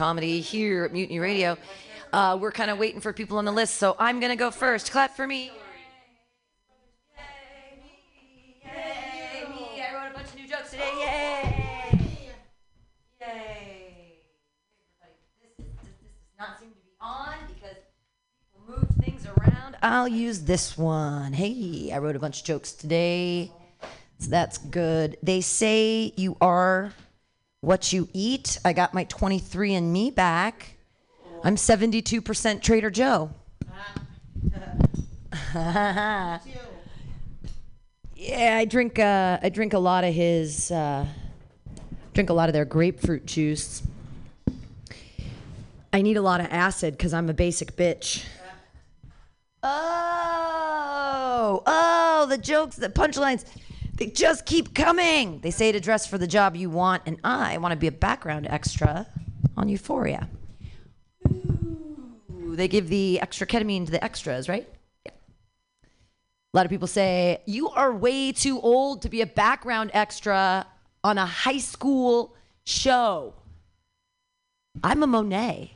comedy here at Mutiny Radio. Uh, we're kind of waiting for people on the list, so I'm going to go first. Clap for me. I'll use this one. Hey, I wrote a bunch of jokes today. So that's good. They say you are what you eat. I got my 23 and me back. I'm 72% Trader Joe. yeah, I drink. Uh, I drink a lot of his. Uh, drink a lot of their grapefruit juice. I need a lot of acid because I'm a basic bitch. Oh, oh, the jokes, the punchlines, they just keep coming. They say to dress for the job you want, and I want to be a background extra on Euphoria. Ooh, they give the extra ketamine to the extras, right? Yeah. A lot of people say, You are way too old to be a background extra on a high school show. I'm a Monet.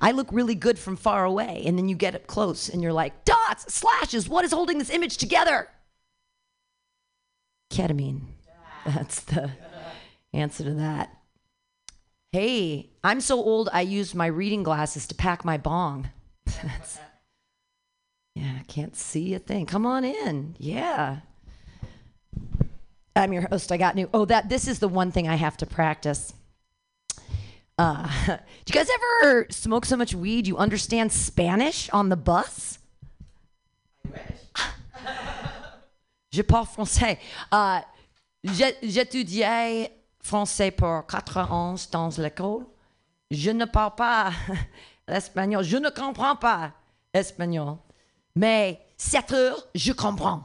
I look really good from far away. And then you get up close and you're like, dots, slashes, what is holding this image together? Ketamine. That's the answer to that. Hey, I'm so old I used my reading glasses to pack my bong. That's, yeah, I can't see a thing. Come on in. Yeah. I'm your host. I got new. Oh, that this is the one thing I have to practice. Uh, do you guys ever smoke so much weed you understand Spanish on the bus? Je parle français. Uh, J'étudiais français pour quatre ans dans l'école. Je ne parle pas l'espagnol. Je ne comprends pas l'espagnol. Mais 7 heures, je comprends.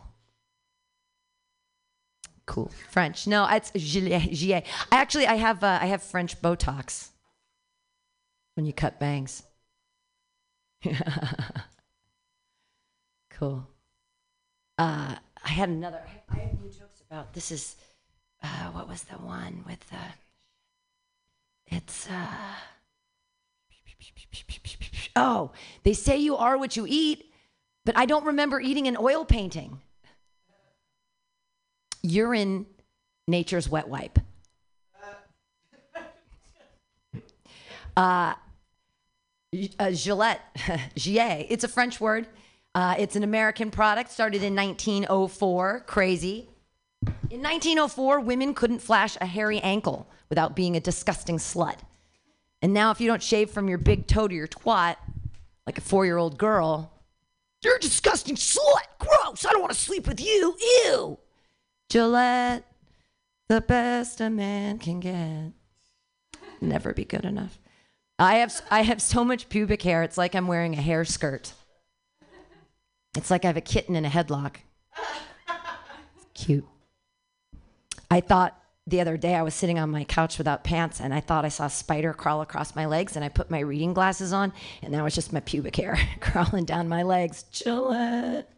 Cool. French. No, it's. I actually I have uh, I have French Botox. When you cut bangs. cool. Uh, I had another. I have new jokes about this. Is uh, what was the one with the? It's uh. Oh, they say you are what you eat, but I don't remember eating an oil painting. Urine, nature's wet wipe. Uh, uh, Gillette. It's a French word. Uh, it's an American product, started in 1904. Crazy. In 1904, women couldn't flash a hairy ankle without being a disgusting slut. And now, if you don't shave from your big toe to your twat, like a four year old girl, you're a disgusting slut. Gross. I don't want to sleep with you. Ew. Gillette, the best a man can get. Never be good enough. I have I have so much pubic hair. It's like I'm wearing a hair skirt. It's like I have a kitten in a headlock. Cute. I thought the other day I was sitting on my couch without pants and I thought I saw a spider crawl across my legs and I put my reading glasses on and that was just my pubic hair crawling down my legs. Gillette,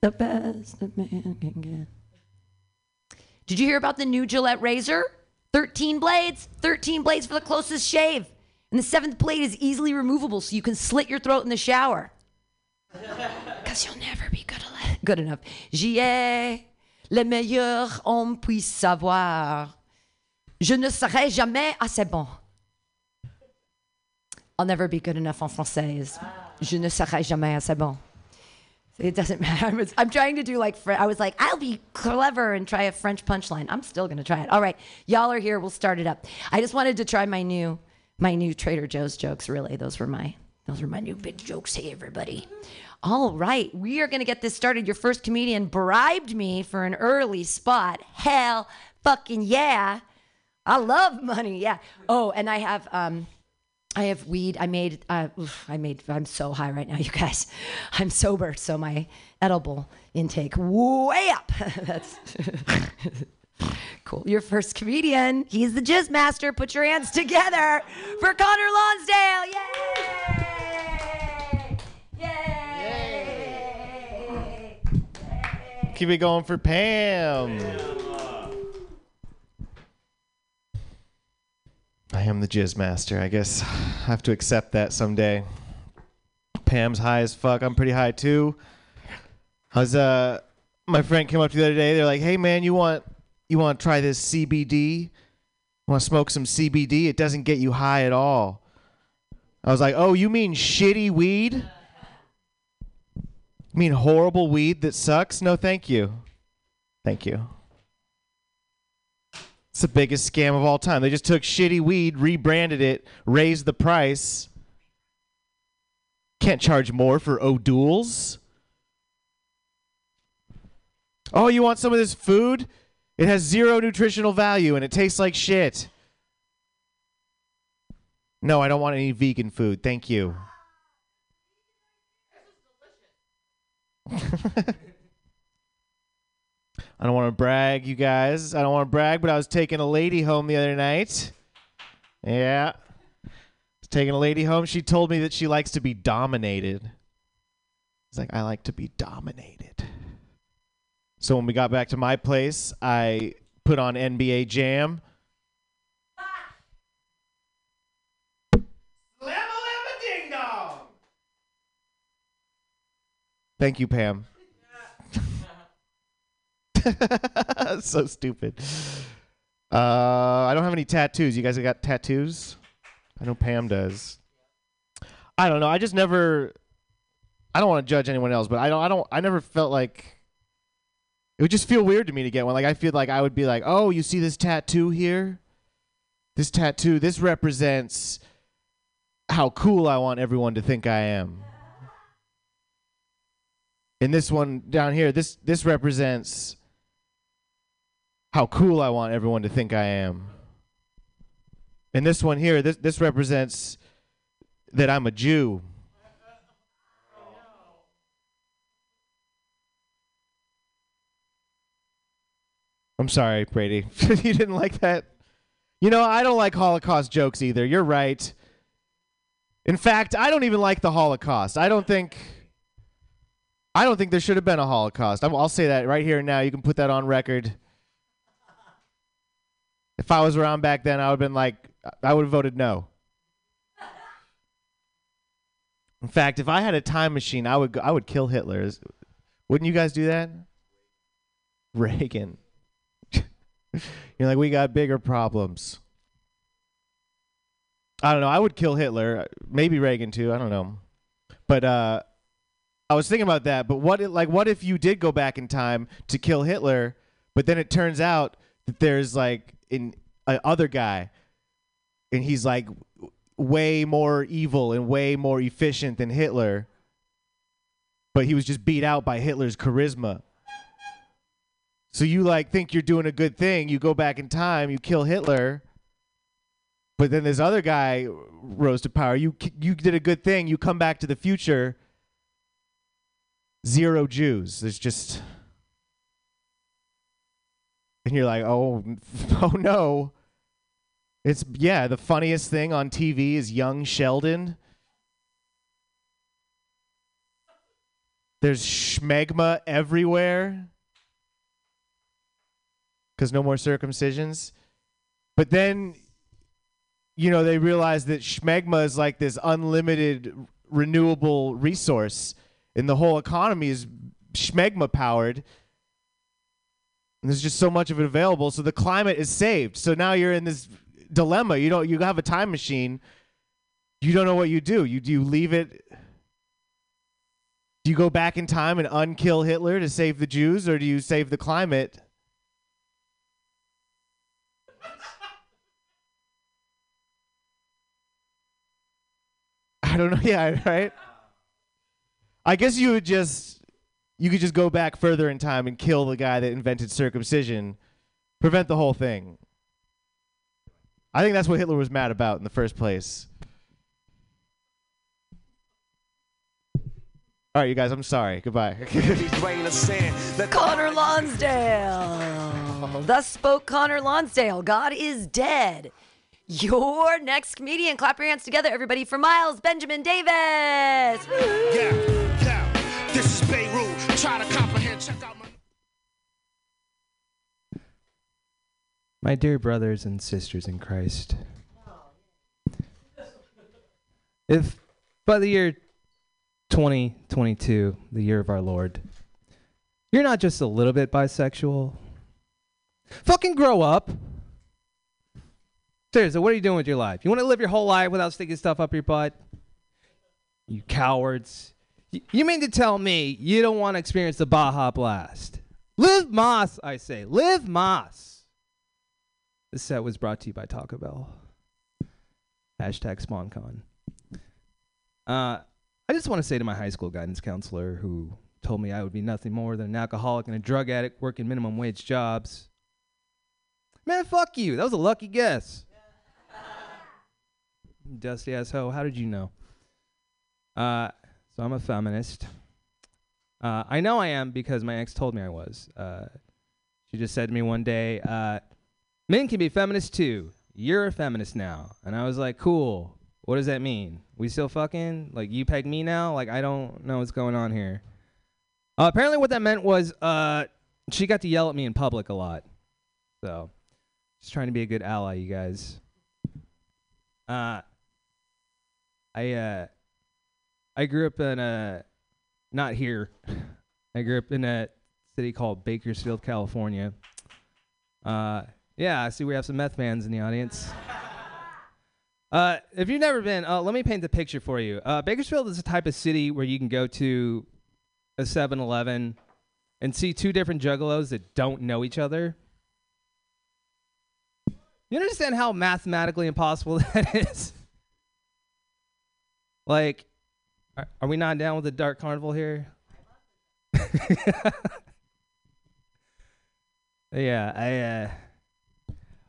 the best a man can get. Did you hear about the new Gillette razor? 13 blades, 13 blades for the closest shave. And the seventh blade is easily removable so you can slit your throat in the shower. Because you'll never be good, good enough. J'y ai le meilleur homme puisse savoir. Je ne serai jamais assez bon. I'll never be good enough en français. Je ne serai jamais assez bon. It doesn't matter. I'm trying to do like, I was like, I'll be clever and try a French punchline. I'm still going to try it. All right. Y'all are here. We'll start it up. I just wanted to try my new, my new Trader Joe's jokes. Really. Those were my, those were my new big jokes. Hey, everybody. All right. We are going to get this started. Your first comedian bribed me for an early spot. Hell fucking yeah. I love money. Yeah. Oh, and I have, um, I have weed. I made. Uh, oof, I made. I'm so high right now, you guys. I'm sober, so my edible intake way up. That's cool. Your first comedian. He's the jizz master. Put your hands together for Connor Lonsdale. Yay! Keep it going for Pam. I am the jizz master. I guess I have to accept that someday. Pam's high as fuck. I'm pretty high too. I was uh my friend came up to me the other day. They're like, "Hey man, you want you want to try this CBD? Want to smoke some CBD? It doesn't get you high at all." I was like, "Oh, you mean shitty weed? You mean horrible weed that sucks? No, thank you. Thank you." It's the biggest scam of all time. They just took shitty weed, rebranded it, raised the price. Can't charge more for O'Doul's. Oh, you want some of this food? It has zero nutritional value and it tastes like shit. No, I don't want any vegan food. Thank you. I don't want to brag, you guys. I don't want to brag, but I was taking a lady home the other night. Yeah. Taking a lady home. She told me that she likes to be dominated. It's like, I like to be dominated. So when we got back to my place, I put on NBA Jam. Thank you, Pam. so stupid. Uh, I don't have any tattoos. You guys got tattoos? I know Pam does. I don't know. I just never. I don't want to judge anyone else, but I don't. I don't. I never felt like it would just feel weird to me to get one. Like I feel like I would be like, oh, you see this tattoo here? This tattoo. This represents how cool I want everyone to think I am. And this one down here, this this represents how cool I want everyone to think I am. And this one here, this this represents that I'm a Jew. I'm sorry, Brady. you didn't like that? You know, I don't like Holocaust jokes either. You're right. In fact, I don't even like the Holocaust. I don't think I don't think there should have been a Holocaust. i will say that right here and now. You can put that on record. If I was around back then, I would have been like, I would have voted no. In fact, if I had a time machine, I would go, I would kill Hitler. Wouldn't you guys do that? Reagan. You're like, we got bigger problems. I don't know. I would kill Hitler, maybe Reagan too. I don't know. But uh, I was thinking about that. But what, like, what if you did go back in time to kill Hitler, but then it turns out that there's like an other guy, and he's like way more evil and way more efficient than Hitler, but he was just beat out by Hitler's charisma. So you like think you're doing a good thing, you go back in time, you kill Hitler, but then this other guy rose to power. You you did a good thing, you come back to the future. Zero Jews. There's just and you're like, "Oh, oh no." It's yeah, the funniest thing on TV is young Sheldon. There's schmegma everywhere. Cuz no more circumcisions. But then you know, they realize that schmegma is like this unlimited renewable resource and the whole economy is schmegma powered. And there's just so much of it available so the climate is saved. So now you're in this dilemma. You don't. You have a time machine. You don't know what you do. You do you leave it. Do you go back in time and unkill Hitler to save the Jews, or do you save the climate? I don't know. Yeah, right. I guess you would just you could just go back further in time and kill the guy that invented circumcision, prevent the whole thing. I think that's what Hitler was mad about in the first place. All right, you guys, I'm sorry. Goodbye. Connor Lonsdale. Thus spoke Connor Lonsdale. God is dead. Your next comedian. Clap your hands together, everybody, for Miles Benjamin Davis. Yeah, yeah. This is Beirut. Try to comprehend. Check out my. My dear brothers and sisters in Christ, If by the year 2022, the year of our Lord, you're not just a little bit bisexual, fucking grow up. Seriously, what are you doing with your life? You want to live your whole life without sticking stuff up your butt? You cowards. You mean to tell me you don't want to experience the Baja Blast? Live Más, I say. Live Más. This set was brought to you by Taco Bell. Hashtag SponCon. Uh, I just want to say to my high school guidance counselor who told me I would be nothing more than an alcoholic and a drug addict working minimum wage jobs. Man, fuck you. That was a lucky guess. Dusty ass hoe. How did you know? Uh, so I'm a feminist. Uh, I know I am because my ex told me I was. Uh, she just said to me one day, uh, "Men can be feminists too. You're a feminist now." And I was like, "Cool. What does that mean? We still fucking? Like you peg me now? Like I don't know what's going on here." Uh, apparently, what that meant was uh, she got to yell at me in public a lot. So, just trying to be a good ally, you guys. Uh, I uh, I grew up in a not here. I grew up in a city called Bakersfield, California. Uh, yeah, I see we have some meth fans in the audience. Uh, if you've never been, uh, let me paint the picture for you. Uh, Bakersfield is a type of city where you can go to a 7-Eleven and see two different juggalos that don't know each other. You understand how mathematically impossible that is? Like, are, are we not down with the Dark Carnival here? yeah, I. Uh,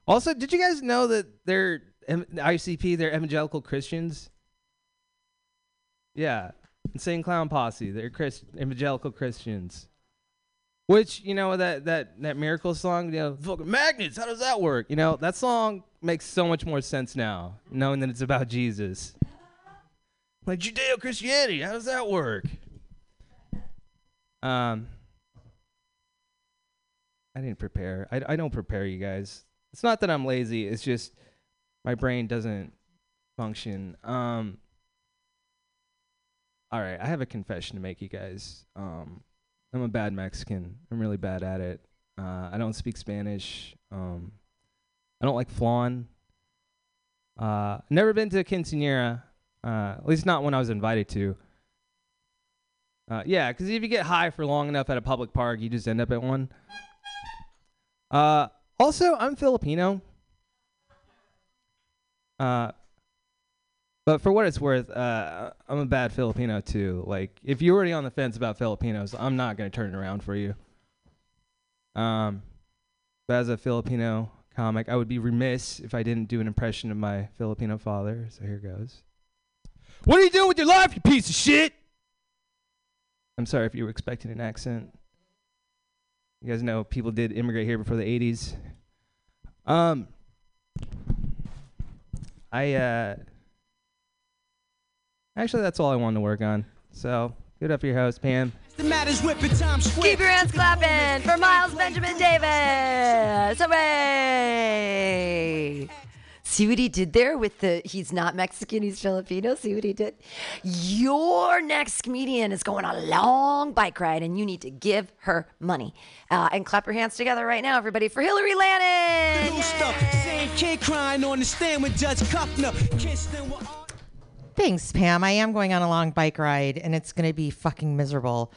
also, did you guys know that they're ICP? They're evangelical Christians. Yeah, insane clown posse. They're Christ- evangelical Christians. Which you know that that that miracle song, you know, fucking magnets. How does that work? You know, that song makes so much more sense now, knowing that it's about Jesus. Like Judeo Christianity, how does that work? Um, I didn't prepare. I, I don't prepare you guys. It's not that I'm lazy. It's just my brain doesn't function. Um. All right, I have a confession to make, you guys. Um, I'm a bad Mexican. I'm really bad at it. Uh, I don't speak Spanish. Um, I don't like flan. Uh, never been to a quinceanera. Uh, at least not when I was invited to. Uh, yeah, because if you get high for long enough at a public park, you just end up at one. Uh, also, I'm Filipino. Uh, but for what it's worth, uh, I'm a bad Filipino too. Like, if you're already on the fence about Filipinos, I'm not gonna turn it around for you. Um, but as a Filipino comic, I would be remiss if I didn't do an impression of my Filipino father. So here goes. What are you doing with your life, you piece of shit? I'm sorry if you were expecting an accent. You guys know people did immigrate here before the 80s. Um, I uh, actually that's all I wanted to work on. So good up for your host, Pam. The matters whipping time square. Keep your hands clapping for Miles Benjamin Davis. Hooray! See what he did there with the he's not Mexican, he's Filipino. See what he did? Your next comedian is going on a long bike ride and you need to give her money. Uh, and clap your hands together right now, everybody, for Hillary Lannon. New stuff. Same kid crying on the stand with Judge Kuffner. Kissed and were all- Thanks, Pam. I am going on a long bike ride and it's going to be fucking miserable.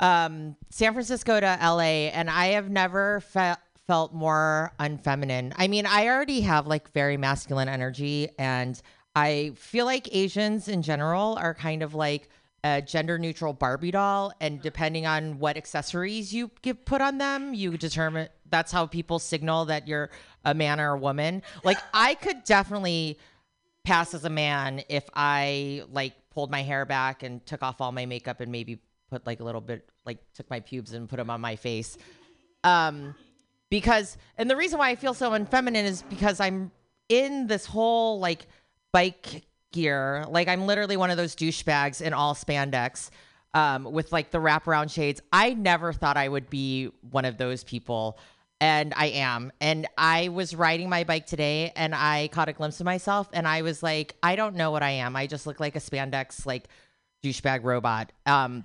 Um, San Francisco to LA, and I have never fe- felt more unfeminine. I mean, I already have like very masculine energy, and I feel like Asians in general are kind of like a gender neutral Barbie doll, and depending on what accessories you give put on them, you determine that's how people signal that you're a man or a woman. Like, I could definitely pass as a man if I like pulled my hair back and took off all my makeup and maybe put like a little bit like took my pubes and put them on my face. Um because and the reason why I feel so unfeminine is because I'm in this whole like bike gear. Like I'm literally one of those douchebags in all spandex um with like the wraparound shades. I never thought I would be one of those people. and I am. And I was riding my bike today and I caught a glimpse of myself and I was like, I don't know what I am. I just look like a spandex like douchebag robot. Um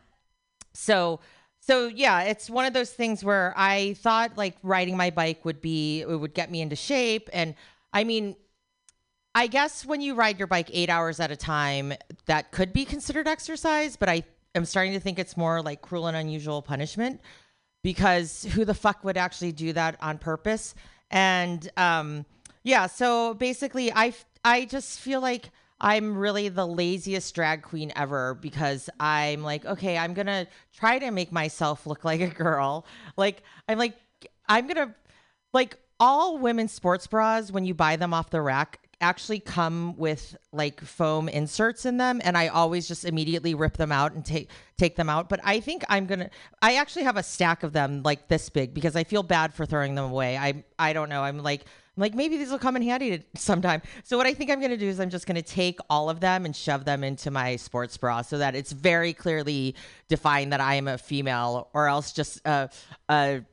so so yeah, it's one of those things where I thought like riding my bike would be it would get me into shape and I mean I guess when you ride your bike 8 hours at a time that could be considered exercise, but I am starting to think it's more like cruel and unusual punishment because who the fuck would actually do that on purpose? And um, yeah, so basically, I I just feel like I'm really the laziest drag queen ever because I'm like, okay, I'm gonna try to make myself look like a girl. Like I'm like I'm gonna like all women's sports bras when you buy them off the rack actually come with like foam inserts in them and I always just immediately rip them out and take take them out but I think I'm going to I actually have a stack of them like this big because I feel bad for throwing them away. I I don't know. I'm like I'm like maybe these will come in handy sometime. So what I think I'm going to do is I'm just going to take all of them and shove them into my sports bra so that it's very clearly defined that I am a female or else just a a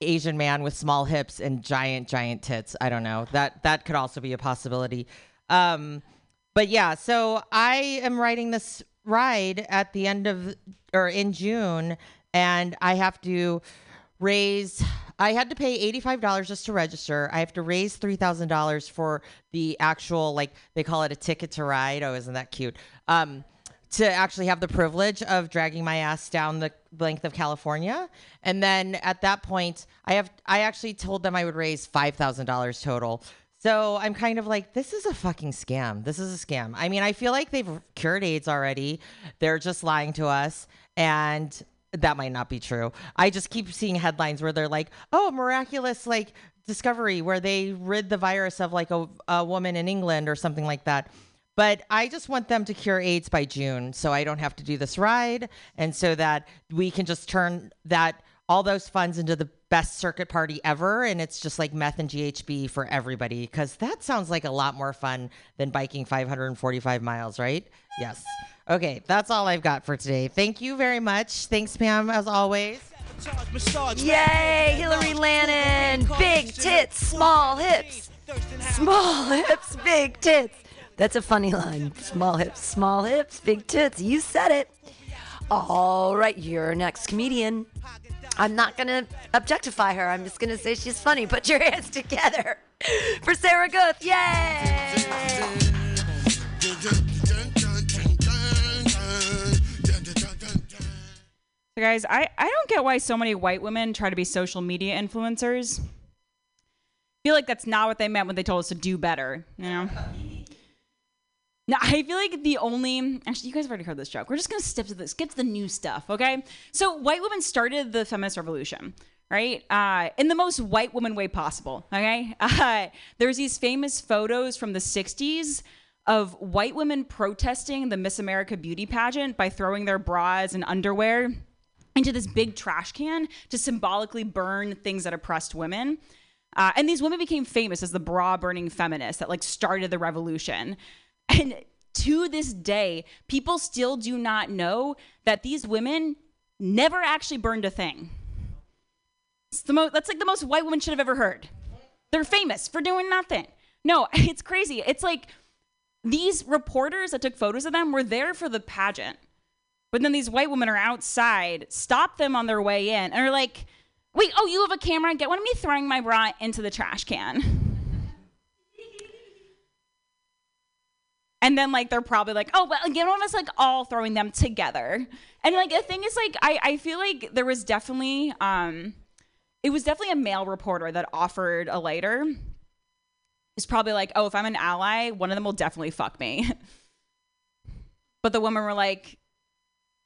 Asian man with small hips and giant, giant tits. I don't know. That that could also be a possibility. Um, but yeah, so I am writing this ride at the end of or in June, and I have to raise. I had to pay eighty five dollars just to register. I have to raise three thousand dollars for the actual like they call it a ticket to ride. Oh, isn't that cute? Um, to actually have the privilege of dragging my ass down the length of California. And then at that point, I have I actually told them I would raise five thousand dollars total. So I'm kind of like, this is a fucking scam. This is a scam. I mean, I feel like they've cured AIDS already. They're just lying to us. And that might not be true. I just keep seeing headlines where they're like, oh, miraculous, like discovery where they rid the virus of like a, a woman in England or something like that. But I just want them to cure AIDS by June so I don't have to do this ride and so that we can just turn that all those funds into the best circuit party ever and it's just like meth and GHB for everybody because that sounds like a lot more fun than biking 545 miles, right? Yes. Okay, that's all I've got for today. Thank you very much. Thanks, Pam, as always. Yay, Hillary Lannon. Big tits, small hips. Small hips, big tits. That's a funny line. Small hips, small hips, big tits. You said it. All right, your next comedian. I'm not going to objectify her. I'm just going to say she's funny. Put your hands together for Sarah Guth. Yay! So guys, I, I don't get why so many white women try to be social media influencers. I feel like that's not what they meant when they told us to do better, you know? Now, I feel like the only actually, you guys have already heard this joke. We're just gonna skip to this, skip to the new stuff, okay? So, white women started the feminist revolution, right? Uh, in the most white woman way possible, okay? Uh, there's these famous photos from the '60s of white women protesting the Miss America beauty pageant by throwing their bras and underwear into this big trash can to symbolically burn things that oppressed women. Uh, and these women became famous as the bra burning feminists that like started the revolution. And to this day, people still do not know that these women never actually burned a thing. It's the that's like the most white women should have ever heard. They're famous for doing nothing. No, it's crazy. It's like these reporters that took photos of them were there for the pageant. But then these white women are outside, stop them on their way in, and are like, wait, oh, you have a camera? Get one of me throwing my bra into the trash can. And then like they're probably like, oh, well, again, one of us like all throwing them together. And like the thing is like I, I feel like there was definitely um it was definitely a male reporter that offered a lighter. It's probably like, oh, if I'm an ally, one of them will definitely fuck me. but the women were like,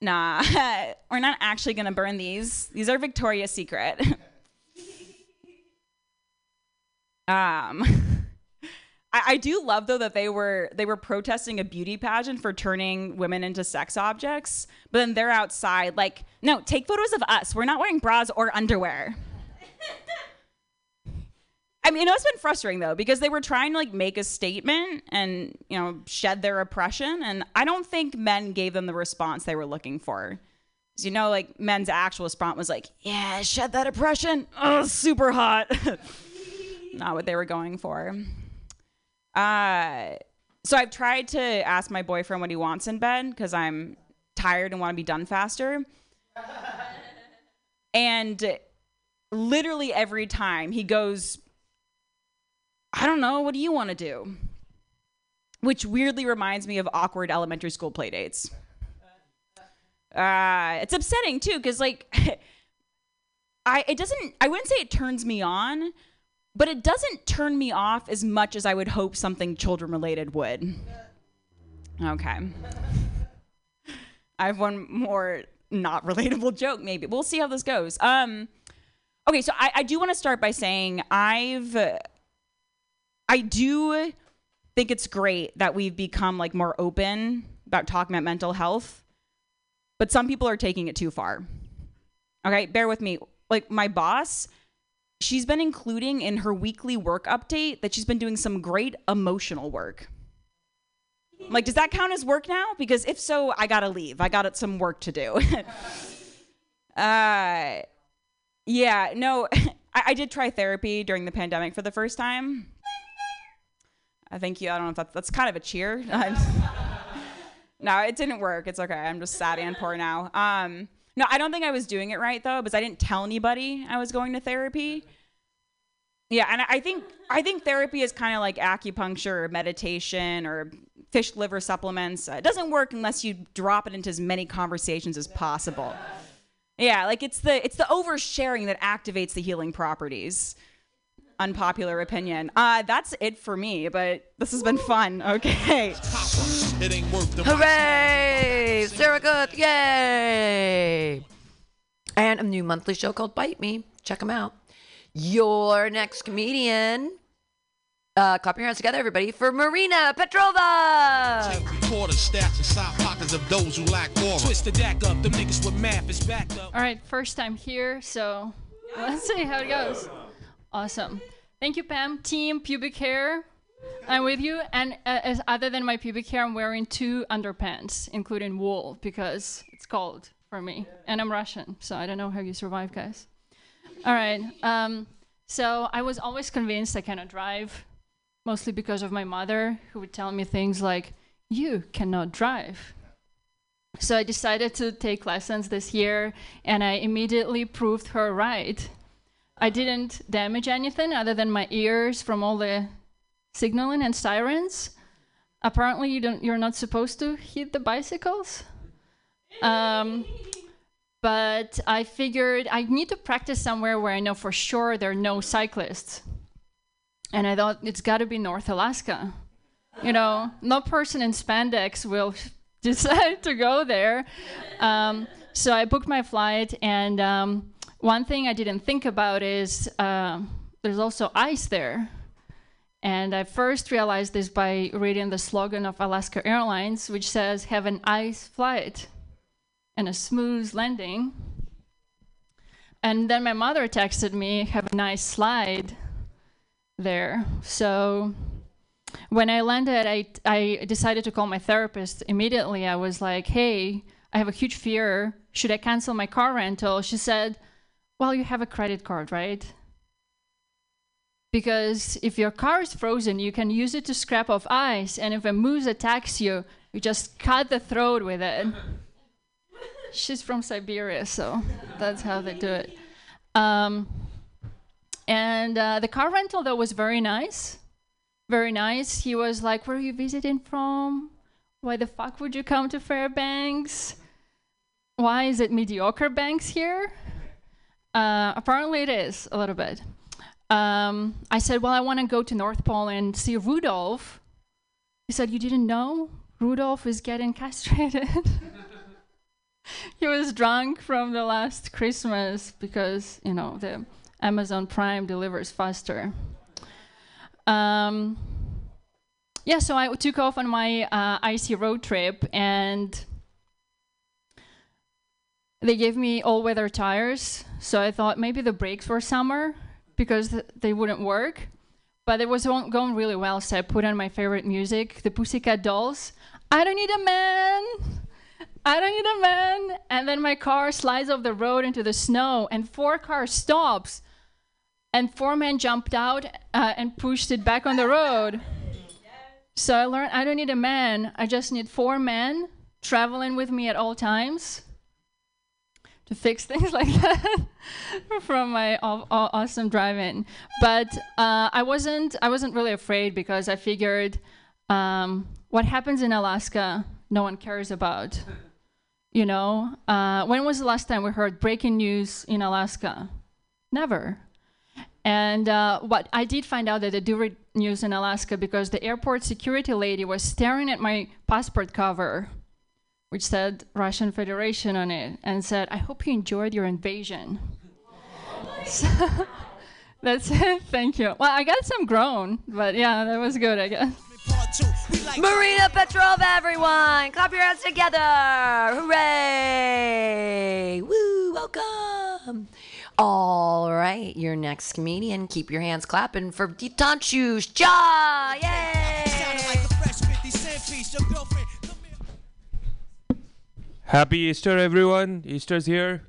nah, we're not actually gonna burn these. These are Victoria's Secret. um I, I do love though that they were they were protesting a beauty pageant for turning women into sex objects, but then they're outside like, no, take photos of us. We're not wearing bras or underwear. I mean, it's been frustrating though because they were trying to like make a statement and you know shed their oppression, and I don't think men gave them the response they were looking for. 'Cause you know, like men's actual response was like, "Yeah, shed that oppression. Oh, super hot." Not what they were going for. Uh, so I've tried to ask my boyfriend what he wants in bed because I'm tired and want to be done faster. and literally every time he goes, I don't know, what do you want to do? Which weirdly reminds me of awkward elementary school playdates. Uh, it's upsetting too, because like, I it doesn't. I wouldn't say it turns me on, but it doesn't turn me off as much as I would hope something children related would. Okay. I have one more not relatable joke, maybe. We'll see how this goes. Um, okay, so I, I do want to start by saying I've, I do think it's great that we've become like more open about talking about mental health, but some people are taking it too far. Okay, bear with me. Like my boss, she's been including in her weekly work update that she's been doing some great emotional work. I'm like, does that count as work now? Because if so, I gotta leave. I got some work to do. uh, yeah, no, I, I did try therapy during the pandemic for the first time. I thank you. I don't know if that's, that's kind of a cheer. no, it didn't work. It's okay. I'm just sad and poor now. Um, no, I don't think I was doing it right though, because I didn't tell anybody I was going to therapy. Yeah, and I think I think therapy is kind of like acupuncture or meditation or fish liver supplements. It doesn't work unless you drop it into as many conversations as possible. Yeah, like it's the it's the oversharing that activates the healing properties. Unpopular opinion. Uh, that's it for me, but this has been fun. Okay. It ain't worth the Hooray! Sarah Good, yay! And a new monthly show called Bite Me. Check them out. Your next comedian. Uh, clap your hands together, everybody, for Marina Petrova. Quarter stats and side pockets of those who lack aura. Twist the deck up, them niggas with math is backed up. All right, first time here, so let's see how it goes. Awesome. Thank you, Pam. Team pubic hair. I'm with you. And uh, as other than my pubic hair, I'm wearing two underpants, including wool, because it's cold for me. And I'm Russian, so I don't know how you survive, guys. All right. Um, so I was always convinced I cannot drive, mostly because of my mother, who would tell me things like, "You cannot drive." So I decided to take lessons this year, and I immediately proved her right. I didn't damage anything other than my ears from all the signaling and sirens. Apparently, you don't. You're not supposed to hit the bicycles. Um, but I figured I need to practice somewhere where I know for sure there are no cyclists. And I thought it's got to be North Alaska. You know, no person in spandex will decide to go there. Um, so I booked my flight, and um, one thing I didn't think about is uh, there's also ice there. And I first realized this by reading the slogan of Alaska Airlines, which says, Have an ice flight and a smooth landing. And then my mother texted me, Have a nice slide there. So when I landed, I, I decided to call my therapist immediately. I was like, Hey, I have a huge fear. Should I cancel my car rental? She said, Well, you have a credit card, right? Because if your car is frozen, you can use it to scrape off ice, and if a moose attacks you, you just cut the throat with it. She's from Siberia, so that's how they do it. Um, and uh, the car rental, though, was very nice. Very nice. He was like, Where are you visiting from? Why the fuck would you come to Fairbanks? Why is it mediocre banks here? Uh, apparently, it is a little bit. Um, I said, Well, I want to go to North Pole and see Rudolph. He said, You didn't know? Rudolph is getting castrated. he was drunk from the last Christmas because, you know, the Amazon Prime delivers faster. Um, yeah, so I took off on my uh, icy road trip and they gave me all weather tires. So I thought maybe the brakes were summer because th- they wouldn't work. But it was going really well, so I put on my favorite music, the Pussycat Dolls. I don't need a man. I don't need a man. And then my car slides off the road into the snow, and four cars stops, and four men jumped out uh, and pushed it back on the road. So I learned I don't need a man. I just need four men traveling with me at all times to fix things like that from my aw- aw- awesome driving. But uh, I wasn't I wasn't really afraid because I figured um, what happens in Alaska no one cares about. You know, uh, when was the last time we heard breaking news in Alaska? Never. And uh, what I did find out that they do read news in Alaska because the airport security lady was staring at my passport cover, which said Russian Federation on it, and said, "I hope you enjoyed your invasion." So, that's it. Thank you. Well, I got some groan, but yeah, that was good, I guess. Part two, we like Marina Petrova, everyone! Clap your hands together! Hooray! Woo! Welcome! All right, your next comedian. Keep your hands clapping for Diptanshu. Ja! sounding Yay! Happy Easter, everyone. Easter's here.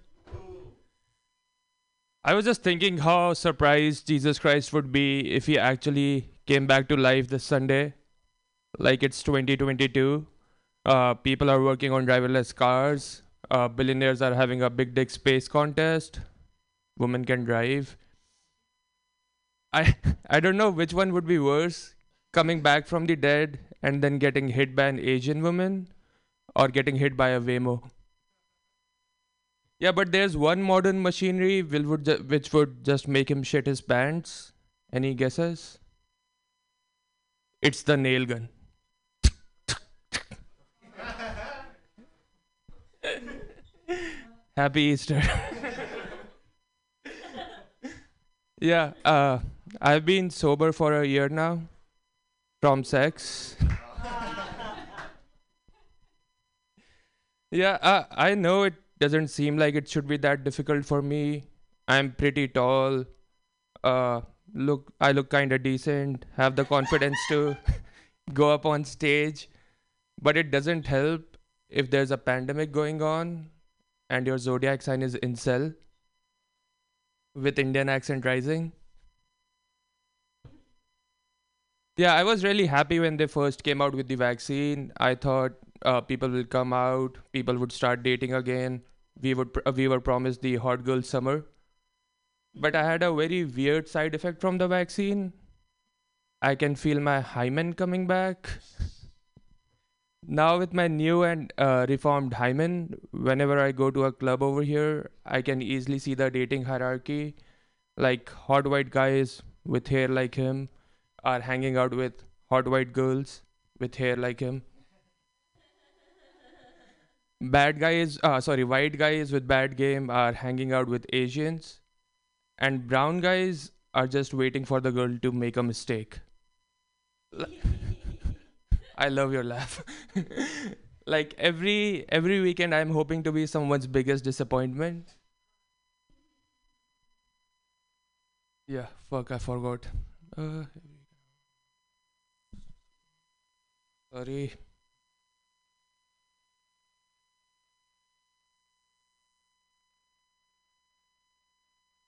I was just thinking how surprised Jesus Christ would be if he actually came back to life this Sunday. Like it's 2022. Uh, people are working on driverless cars. Uh, billionaires are having a big dick space contest. Women can drive. I I don't know which one would be worse, coming back from the dead and then getting hit by an Asian woman or getting hit by a Waymo. Yeah, but there's one modern machinery will would ju- which would just make him shit his pants. Any guesses? It's the nail gun. Happy Easter. yeah, uh, I've been sober for a year now from sex. Yeah, uh, I know it doesn't seem like it should be that difficult for me. I'm pretty tall. Uh, look, I look kind of decent. Have the confidence to go up on stage, but it doesn't help if there's a pandemic going on and your zodiac sign is incel with Indian accent rising. Yeah, I was really happy when they first came out with the vaccine. I thought uh, people will come out, people would start dating again. We would pr- uh, we were promised the hot girl summer, but I had a very weird side effect from the vaccine. I can feel my hymen coming back. Now with my new and uh, reformed hymen, whenever I go to a club over here, I can easily see the dating hierarchy. Like hot white guys with hair like him are hanging out with hot white girls with hair like him. Bad guys, uh, sorry, white guys with bad game are hanging out with Asians, and brown guys are just waiting for the girl to make a mistake. i love your laugh. like every every weekend, I'm hoping to be someone's biggest disappointment. Yeah, fuck, I forgot. Uh, sorry.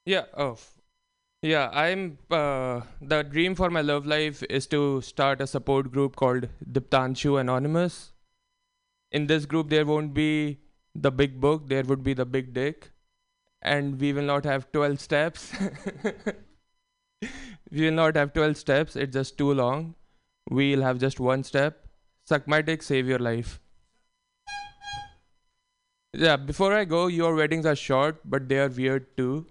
Yeah, oh. Yeah, I'm uh, the dream for my love life is to start a support group called Diptanshu Anonymous. In this group there won't be the big book, there would be the big dick. And we will not have 12 steps. we will not have 12 steps, it's just too long. We'll have just one step. Suck my dick, save your life. Yeah, before I go, your weddings are short, but they are weird too.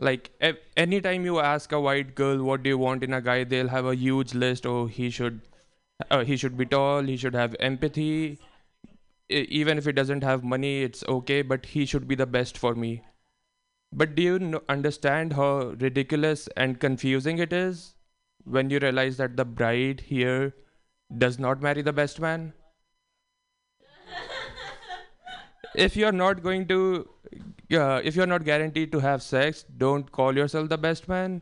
Like anytime you ask a white girl what do you want in a guy, they'll have a huge list. Oh, he should, uh, he should be tall. He should have empathy. Even if he doesn't have money, it's okay. But he should be the best for me. But do you understand how ridiculous and confusing it is when you realize that the bride here does not marry the best man? if you're not going to uh, if you're not guaranteed to have sex don't call yourself the best man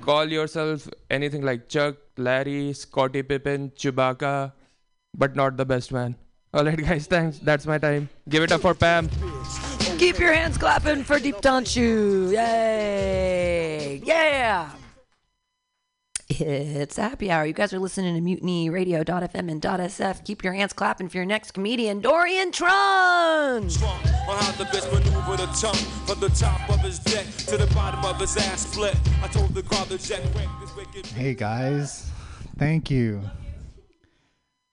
call yourself anything like chuck larry Scottie Pippen chewbacca but not the best man All right, guys. Thanks. That's my time. Give it up for Pam. Keep your hands clapping for Diptanshu. Yay! Yeah! It's happy hour. You guys are listening to Mutiny Radio.fm and .sf. Keep your hands clapping for your next comedian, Dorian Trung. On how the best maneuver the tongue from the top of his deck to the bottom of his ass split. I told the crowd the jet this wicked. Hey guys, thank you.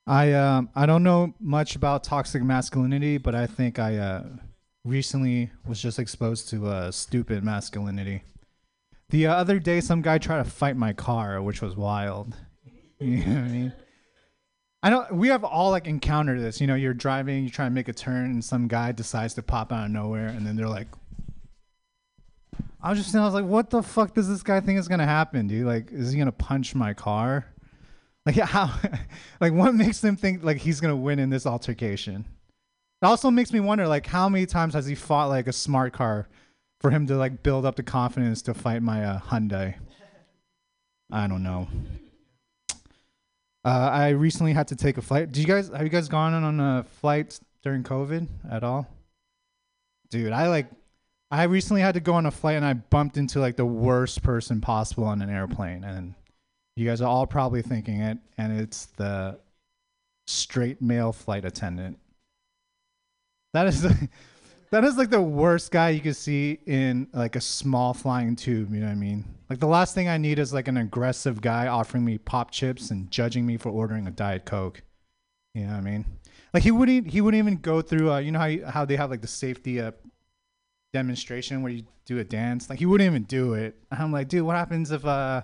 I um I don't know much about toxic masculinity, but I think I uh, recently was just exposed to uh, stupid masculinity. The other day, some guy tried to fight my car, which was wild. You know what I mean? I don't. We have all like encountered this. You know, you're driving, you try to make a turn, and some guy decides to pop out of nowhere, and then they're like, I was just, I was like, what the fuck does this guy think is gonna happen, dude? Like, is he gonna punch my car? Like, how? like, what makes them think like he's gonna win in this altercation? It also makes me wonder, like, how many times has he fought like a smart car for him to like build up the confidence to fight my uh, Hyundai? I don't know. Uh, I recently had to take a flight. Do you guys have you guys gone on a flight during COVID at all? Dude, I like I recently had to go on a flight and I bumped into like the worst person possible on an airplane and you guys are all probably thinking it and it's the straight male flight attendant. That is that is like the worst guy you could see in like a small flying tube, you know what I mean? Like the last thing I need is like an aggressive guy offering me pop chips and judging me for ordering a diet coke. You know what I mean? Like he wouldn't he wouldn't even go through uh, you know how you, how they have like the safety uh, demonstration where you do a dance. Like he wouldn't even do it. I'm like, dude, what happens if uh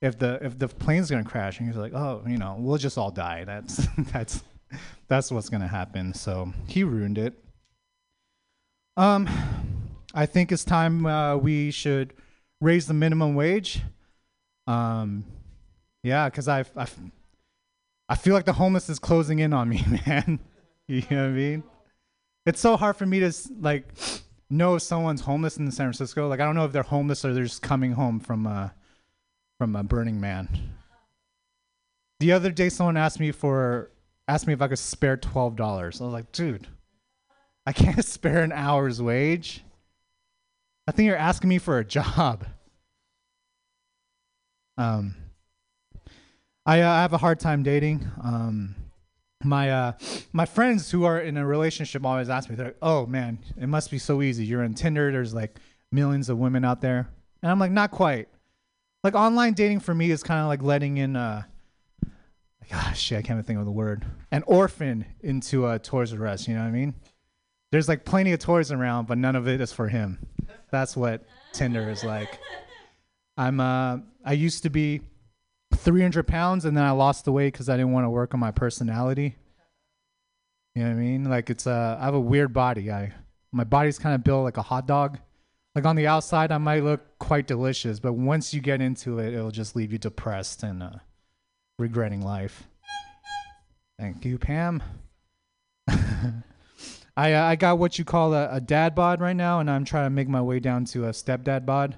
if the if the plane's gonna crash? And he's like, oh, you know, we'll just all die. That's that's that's what's gonna happen. So he ruined it. Um, I think it's time uh, we should raise the minimum wage. Um, yeah, because I I I feel like the homeless is closing in on me, man. you know what I mean? It's so hard for me to like know if someone's homeless in San Francisco. Like I don't know if they're homeless or they're just coming home from uh from a Burning Man. The other day, someone asked me for asked me if I could spare twelve dollars. I was like, dude, I can't spare an hour's wage. I think you're asking me for a job. Um, I, uh, I have a hard time dating. Um, my uh, my friends who are in a relationship always ask me, they're like, "Oh man, it must be so easy. You're on Tinder. There's like millions of women out there," and I'm like, "Not quite." Like online dating for me is kind of like letting in uh, gosh, shit, I can't even think of the word, an orphan into a Toys R Us. You know what I mean? There's like plenty of toys around, but none of it is for him. That's what Tinder is like. I'm uh, I used to be 300 pounds, and then I lost the weight because I didn't want to work on my personality. You know what I mean? Like it's uh, I have a weird body. I my body's kind of built like a hot dog. Like on the outside, I might look quite delicious, but once you get into it, it'll just leave you depressed and uh, regretting life. Thank you, Pam. I uh, I got what you call a, a dad bod right now, and I'm trying to make my way down to a stepdad bod.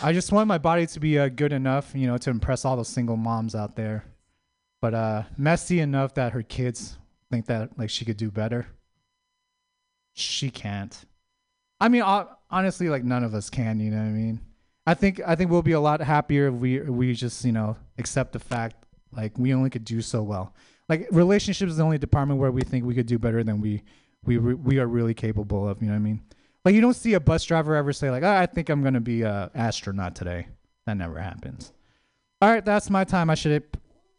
I just want my body to be uh, good enough, you know, to impress all the single moms out there, but uh, messy enough that her kids think that like she could do better. She can't. I mean, honestly, like none of us can. You know what I mean? I think I think we'll be a lot happier if we we just you know accept the fact like we only could do so well. Like relationships is the only department where we think we could do better than we we we are really capable of. You know what I mean? Like you don't see a bus driver ever say like, oh, "I think I'm gonna be a astronaut today." That never happens. All right, that's my time. I should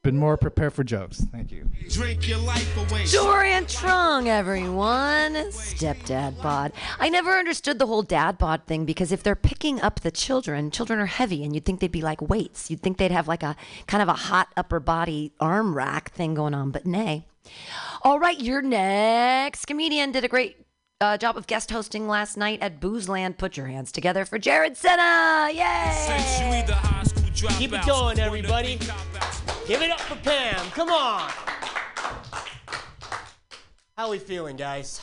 been more prepared for jokes. Thank you. Drink your life away. Dorian Trung, everyone. Stepdad bod. I never understood the whole dad bod thing because if they're picking up the children, children are heavy and you'd think they'd be like weights. You'd think they'd have like a kind of a hot upper body arm rack thing going on, but nay. All right, your next comedian did a great uh, job of guest hosting last night at Boozland. Put your hands together for Jared Senna. Yay! Keep it going, everybody. Give it up for Pam. Come on. How are we feeling, guys?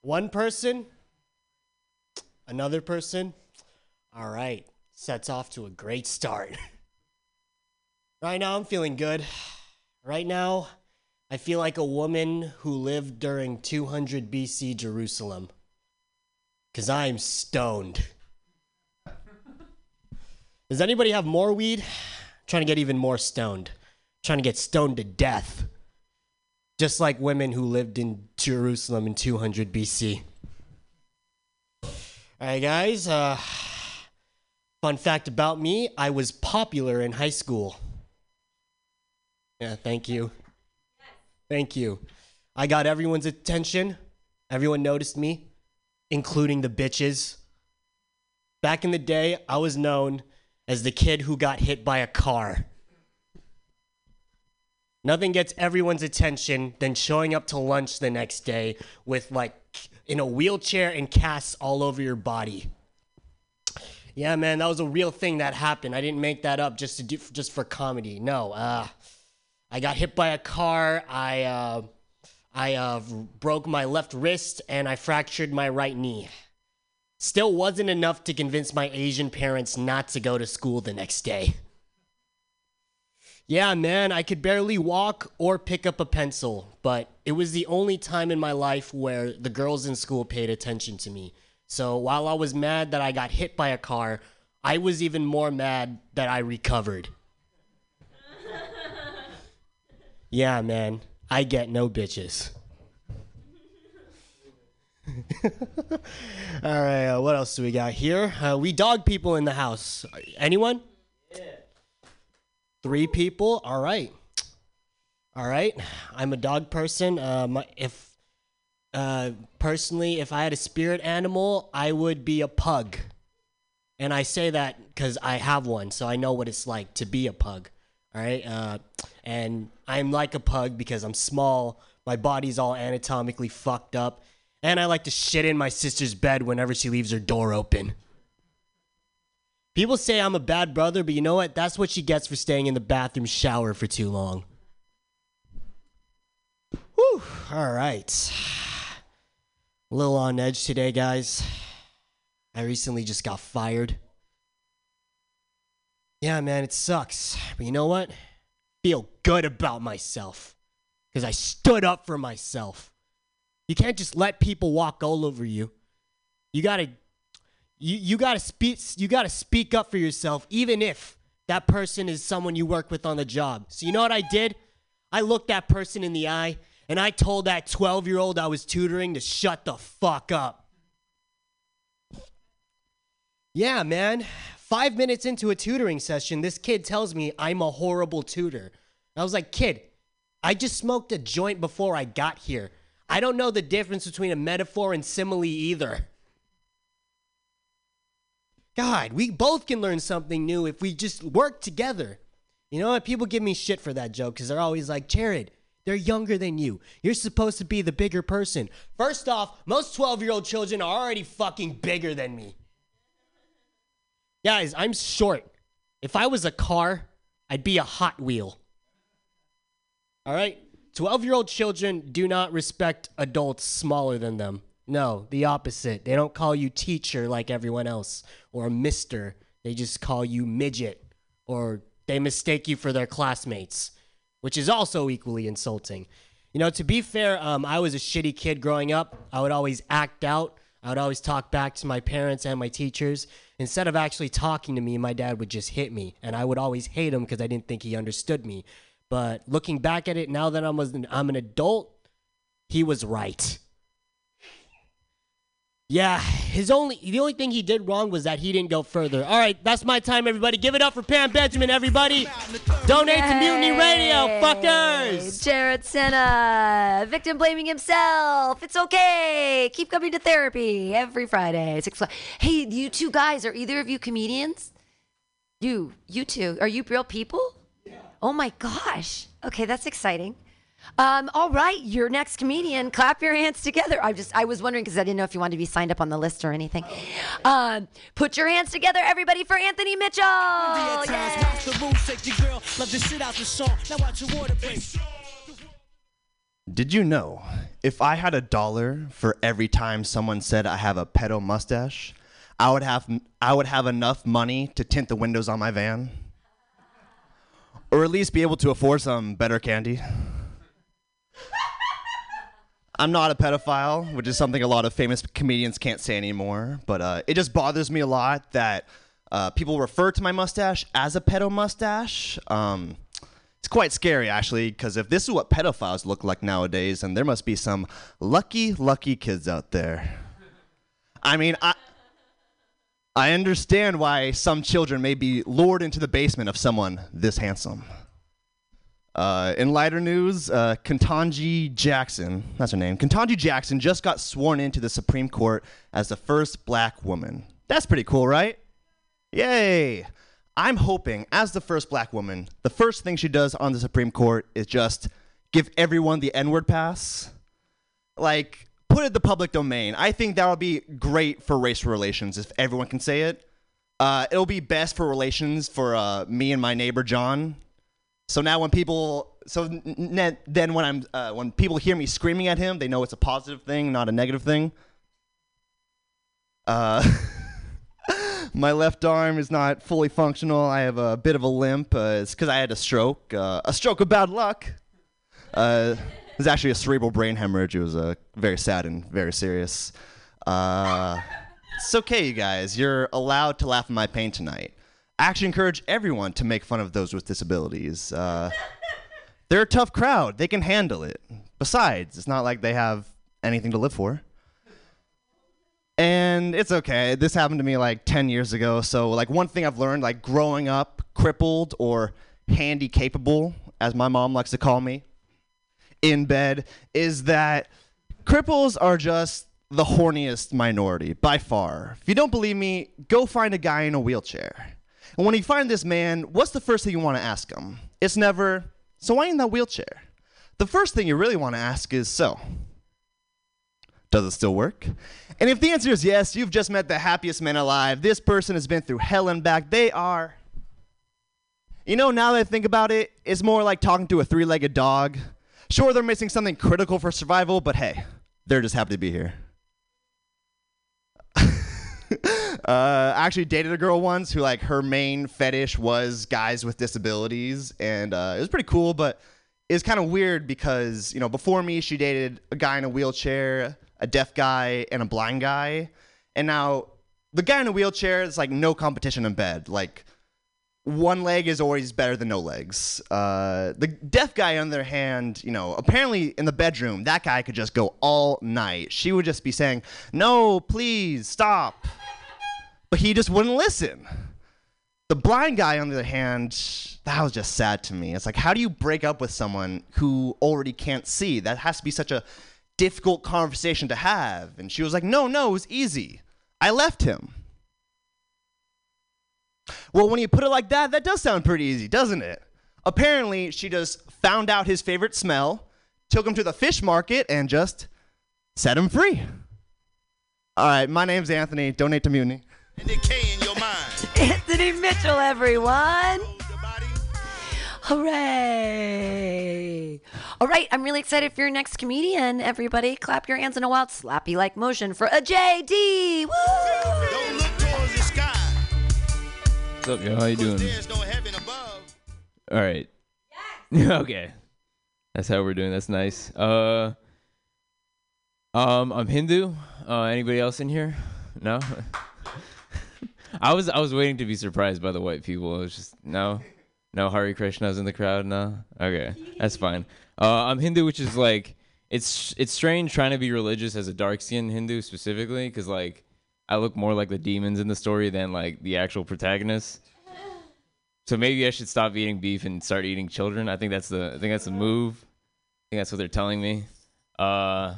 One person, another person. All right, sets off to a great start. right now, I'm feeling good. right now, I feel like a woman who lived during 200 BC Jerusalem. Because I'm stoned. Does anybody have more weed? trying to get even more stoned. trying to get stoned to death. Just like women who lived in Jerusalem in 200 BC. All right, guys. Uh, fun fact about me I was popular in high school. Yeah, thank you. Thank you. I got everyone's attention. Everyone noticed me, including the bitches. Back in the day, I was known as the kid who got hit by a car. Nothing gets everyone's attention than showing up to lunch the next day with like in a wheelchair and casts all over your body. Yeah, man, that was a real thing that happened. I didn't make that up just to do just for comedy. No, uh, I got hit by a car. I uh, I uh, broke my left wrist and I fractured my right knee. Still wasn't enough to convince my Asian parents not to go to school the next day. Yeah, man, I could barely walk or pick up a pencil, but it was the only time in my life where the girls in school paid attention to me. So while I was mad that I got hit by a car, I was even more mad that I recovered. yeah, man, I get no bitches. All right, uh, what else do we got here? Uh, we dog people in the house. Anyone? Yeah. Three people. All right. All right. I'm a dog person. Um, if uh, personally, if I had a spirit animal, I would be a pug. And I say that because I have one, so I know what it's like to be a pug. All right. Uh, and I'm like a pug because I'm small. My body's all anatomically fucked up. And I like to shit in my sister's bed whenever she leaves her door open. People say I'm a bad brother, but you know what? That's what she gets for staying in the bathroom shower for too long. Whew. All right. A little on edge today, guys. I recently just got fired. Yeah, man, it sucks. But you know what? Feel good about myself. Because I stood up for myself. You can't just let people walk all over you. You gotta you, you gotta speak you gotta speak up for yourself, even if that person is someone you work with on the job. So you know what I did? I looked that person in the eye and I told that 12 year old I was tutoring to shut the fuck up. Yeah, man. Five minutes into a tutoring session, this kid tells me I'm a horrible tutor. I was like, kid, I just smoked a joint before I got here. I don't know the difference between a metaphor and simile either. God, we both can learn something new if we just work together. You know what? People give me shit for that joke because they're always like, Jared, they're younger than you. You're supposed to be the bigger person. First off, most 12 year old children are already fucking bigger than me. Guys, I'm short. If I was a car, I'd be a Hot Wheel. All right? 12 year old children do not respect adults smaller than them. No, the opposite. They don't call you teacher like everyone else or mister. They just call you midget or they mistake you for their classmates, which is also equally insulting. You know, to be fair, um, I was a shitty kid growing up. I would always act out. I would always talk back to my parents and my teachers. Instead of actually talking to me, my dad would just hit me. And I would always hate him because I didn't think he understood me. But looking back at it now that I'm, an, I'm an adult, he was right. Yeah, his only the only thing he did wrong was that he didn't go further. All right, that's my time, everybody. Give it up for Pam Benjamin, everybody. Donate to Mutiny Radio, fuckers. Jared Senna, victim blaming himself. It's okay. Keep coming to therapy every Friday. Six o'clock. Hey, you two guys, are either of you comedians? You, you two, are you real people? Yeah. Oh my gosh. Okay, that's exciting. Um, all right, your next comedian. Clap your hands together. I just, I was wondering because I didn't know if you wanted to be signed up on the list or anything. Um, put your hands together, everybody, for Anthony Mitchell. Did you know if I had a dollar for every time someone said I have a pedo mustache, I would have I would have enough money to tint the windows on my van? Or at least be able to afford some better candy. I'm not a pedophile, which is something a lot of famous comedians can't say anymore. But uh, it just bothers me a lot that uh, people refer to my mustache as a pedo mustache. Um, it's quite scary, actually, because if this is what pedophiles look like nowadays, then there must be some lucky, lucky kids out there. I mean, I. I understand why some children may be lured into the basement of someone this handsome. Uh, in lighter news, uh, Jackson, that's her name, Ketanji Jackson just got sworn into the Supreme Court as the first black woman. That's pretty cool, right? Yay! I'm hoping, as the first black woman, the first thing she does on the Supreme Court is just give everyone the N word pass. Like, put it the public domain. I think that would be great for race relations if everyone can say it. Uh, it'll be best for relations for uh, me and my neighbor John. So now when people, so n- then when I'm, uh, when people hear me screaming at him, they know it's a positive thing, not a negative thing. Uh, my left arm is not fully functional. I have a bit of a limp. Uh, it's because I had a stroke. Uh, a stroke of bad luck. Was actually a cerebral brain hemorrhage. It was uh, very sad and very serious. Uh, it's okay, you guys. You're allowed to laugh at my pain tonight. I actually encourage everyone to make fun of those with disabilities. Uh, they're a tough crowd. They can handle it. Besides, it's not like they have anything to live for. And it's okay. This happened to me like 10 years ago. So, like, one thing I've learned, like, growing up crippled or handy capable, as my mom likes to call me, in bed, is that cripples are just the horniest minority by far. If you don't believe me, go find a guy in a wheelchair. And when you find this man, what's the first thing you want to ask him? It's never, so why in that wheelchair? The first thing you really want to ask is, so, does it still work? And if the answer is yes, you've just met the happiest man alive. This person has been through hell and back. They are. You know, now that I think about it, it's more like talking to a three legged dog. Sure, they're missing something critical for survival, but hey, they're just happy to be here. uh, I actually dated a girl once who like her main fetish was guys with disabilities, and uh, it was pretty cool. But it's kind of weird because you know before me she dated a guy in a wheelchair, a deaf guy, and a blind guy, and now the guy in a wheelchair is like no competition in bed. Like one leg is always better than no legs. Uh, the deaf guy, on the other hand, you know, apparently in the bedroom, that guy could just go all night. She would just be saying, "No, please stop," but he just wouldn't listen. The blind guy, on the other hand, that was just sad to me. It's like, how do you break up with someone who already can't see? That has to be such a difficult conversation to have. And she was like, "No, no, it was easy. I left him." Well, when you put it like that, that does sound pretty easy, doesn't it? Apparently, she just found out his favorite smell, took him to the fish market, and just set him free. All right, my name's Anthony. Donate to Mutiny. Anthony Mitchell, everyone. Hooray! All right, I'm really excited for your next comedian. Everybody, clap your hands in a wild, slappy like motion for a JD. Woo! Up, yo? How you doing? All right. okay. That's how we're doing. That's nice. Uh, um, I'm Hindu. Uh, anybody else in here? No. I was I was waiting to be surprised by the white people. It was just no, no Hari Krishna's in the crowd. No. Okay, that's fine. Uh, I'm Hindu, which is like it's it's strange trying to be religious as a dark skinned Hindu specifically, because like I look more like the demons in the story than like the actual protagonists. So maybe I should stop eating beef and start eating children. I think that's the I think that's the move. I think that's what they're telling me. Uh,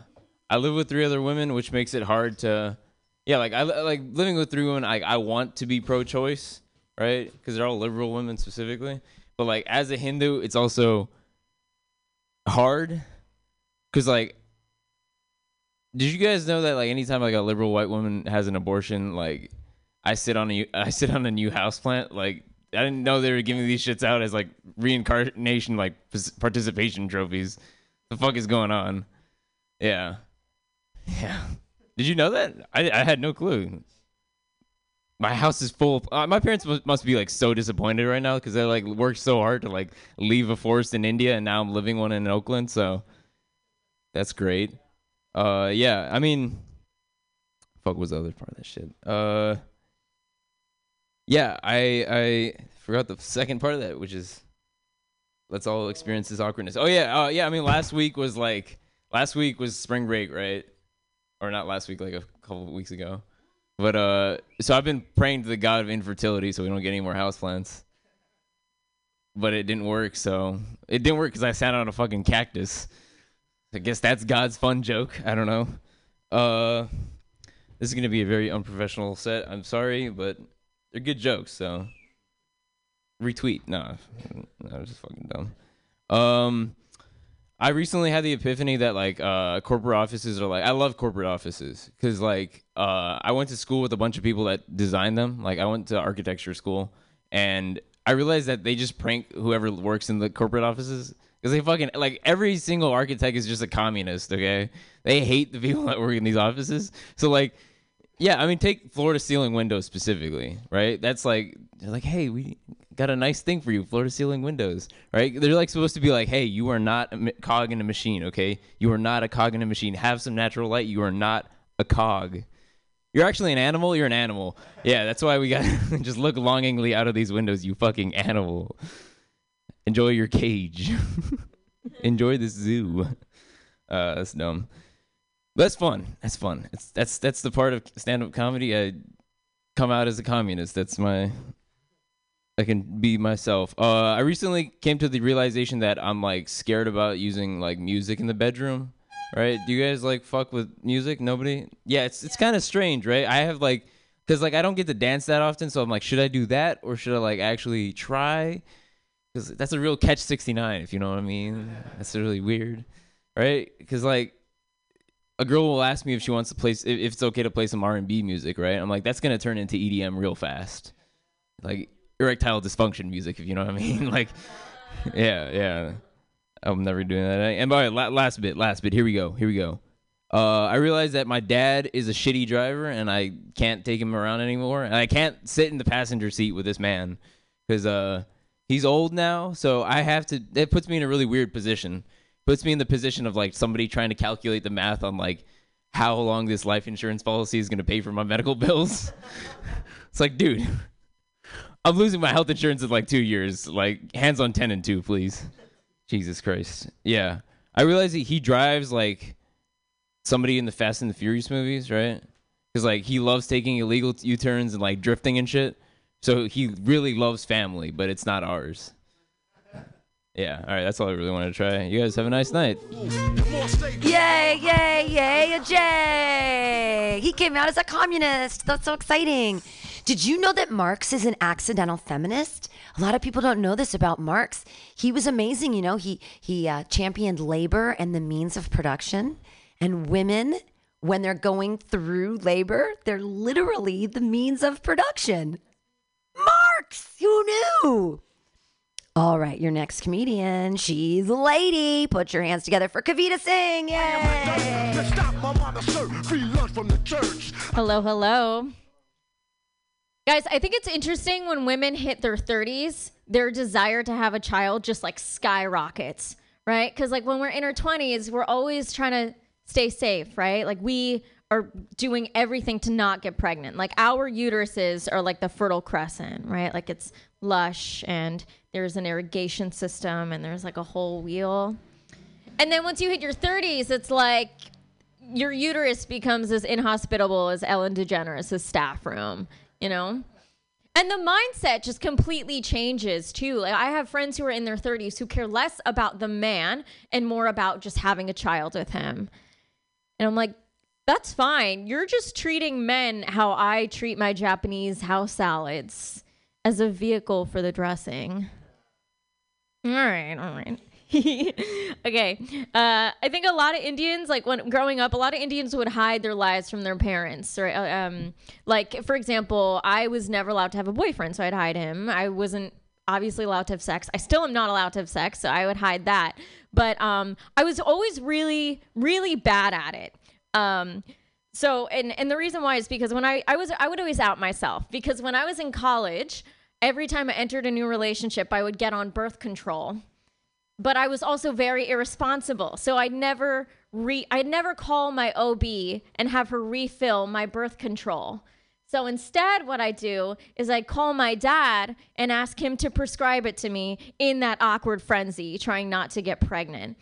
I live with three other women, which makes it hard to, yeah, like I like living with three women. I I want to be pro-choice, right? Because they're all liberal women specifically. But like as a Hindu, it's also hard because like did you guys know that like anytime like a liberal white woman has an abortion like i sit on a i sit on a new house plant like i didn't know they were giving these shits out as like reincarnation like participation trophies the fuck is going on yeah yeah did you know that i, I had no clue my house is full. Of, uh, my parents must, must be like so disappointed right now because they like worked so hard to like leave a forest in India, and now I'm living one in Oakland. So that's great. Uh, yeah. I mean, fuck was the other part of that shit? Uh, yeah. I I forgot the second part of that, which is let's all experience this awkwardness. Oh yeah. Uh, yeah. I mean, last week was like last week was spring break, right? Or not last week, like a couple weeks ago. But uh, so I've been praying to the God of infertility so we don't get any more houseplants. But it didn't work, so it didn't work because I sat on a fucking cactus. I guess that's God's fun joke. I don't know. Uh, this is gonna be a very unprofessional set. I'm sorry, but they're good jokes, so retweet. No, no, was just fucking dumb. Um, I recently had the epiphany that like uh, corporate offices are like I love corporate offices because like uh, I went to school with a bunch of people that designed them. Like I went to architecture school, and I realized that they just prank whoever works in the corporate offices because they fucking like every single architect is just a communist. Okay, they hate the people that work in these offices. So like, yeah, I mean, take floor to ceiling windows specifically, right? That's like they're like, hey, we got a nice thing for you, floor to ceiling windows, right? They're like supposed to be like, hey, you are not a cog in a machine, okay? You are not a cog in a machine. Have some natural light. You are not a cog. You're actually an animal. You're an animal. Yeah, that's why we got just look longingly out of these windows. You fucking animal. Enjoy your cage. Enjoy this zoo. Uh, that's dumb. But that's fun. That's fun. It's that's that's the part of stand-up comedy. I come out as a communist. That's my. I can be myself. Uh, I recently came to the realization that I'm like scared about using like music in the bedroom. Right? Do you guys like fuck with music? Nobody? Yeah, it's it's kind of strange, right? I have like cuz like I don't get to dance that often, so I'm like should I do that or should I like actually try? Cuz that's a real catch 69, if you know what I mean. That's really weird. Right? Cuz like a girl will ask me if she wants to play if it's okay to play some R&B music, right? I'm like that's to turn into EDM real fast. Like erectile dysfunction music, if you know what I mean. like yeah, yeah. I'm never doing that. And by the way, last bit, last bit. Here we go. Here we go. Uh, I realized that my dad is a shitty driver, and I can't take him around anymore. And I can't sit in the passenger seat with this man because uh, he's old now. So I have to. It puts me in a really weird position. Puts me in the position of like somebody trying to calculate the math on like how long this life insurance policy is going to pay for my medical bills. it's like, dude, I'm losing my health insurance in like two years. Like, hands on 10 and 2, please. Jesus Christ. Yeah. I realize that he drives like somebody in the Fast and the Furious movies, right? Because like he loves taking illegal U turns and like drifting and shit. So he really loves family, but it's not ours. Yeah. All right. That's all I really wanted to try. You guys have a nice night. Yay, yay, yay, Jay! He came out as a communist. That's so exciting. Did you know that Marx is an accidental feminist? A lot of people don't know this about Marx. He was amazing, you know. He he uh, championed labor and the means of production, and women, when they're going through labor, they're literally the means of production. Marx, who knew? All right, your next comedian. She's a lady. Put your hands together for Kavita Singh. Yay! Hello, hello. Guys, I think it's interesting when women hit their 30s, their desire to have a child just like skyrockets, right? Because like when we're in our 20s, we're always trying to stay safe, right? Like we are doing everything to not get pregnant. Like our uteruses are like the fertile crescent, right? Like it's lush and there's an irrigation system and there's like a whole wheel. And then once you hit your 30s, it's like your uterus becomes as inhospitable as Ellen DeGeneres' staff room, you know? And the mindset just completely changes too. Like I have friends who are in their 30s who care less about the man and more about just having a child with him. And I'm like, that's fine. You're just treating men how I treat my Japanese house salads as a vehicle for the dressing. All right, all right. okay. Uh, I think a lot of Indians, like when growing up, a lot of Indians would hide their lives from their parents. Right? Uh, Um, like, for example, I was never allowed to have a boyfriend, so I'd hide him. I wasn't obviously allowed to have sex. I still am not allowed to have sex, so I would hide that. But um, I was always really, really bad at it. Um, So and and the reason why is because when I I was I would always out myself because when I was in college, every time I entered a new relationship, I would get on birth control. But I was also very irresponsible. So I'd never re I'd never call my OB and have her refill my birth control. So instead, what I do is I call my dad and ask him to prescribe it to me in that awkward frenzy, trying not to get pregnant.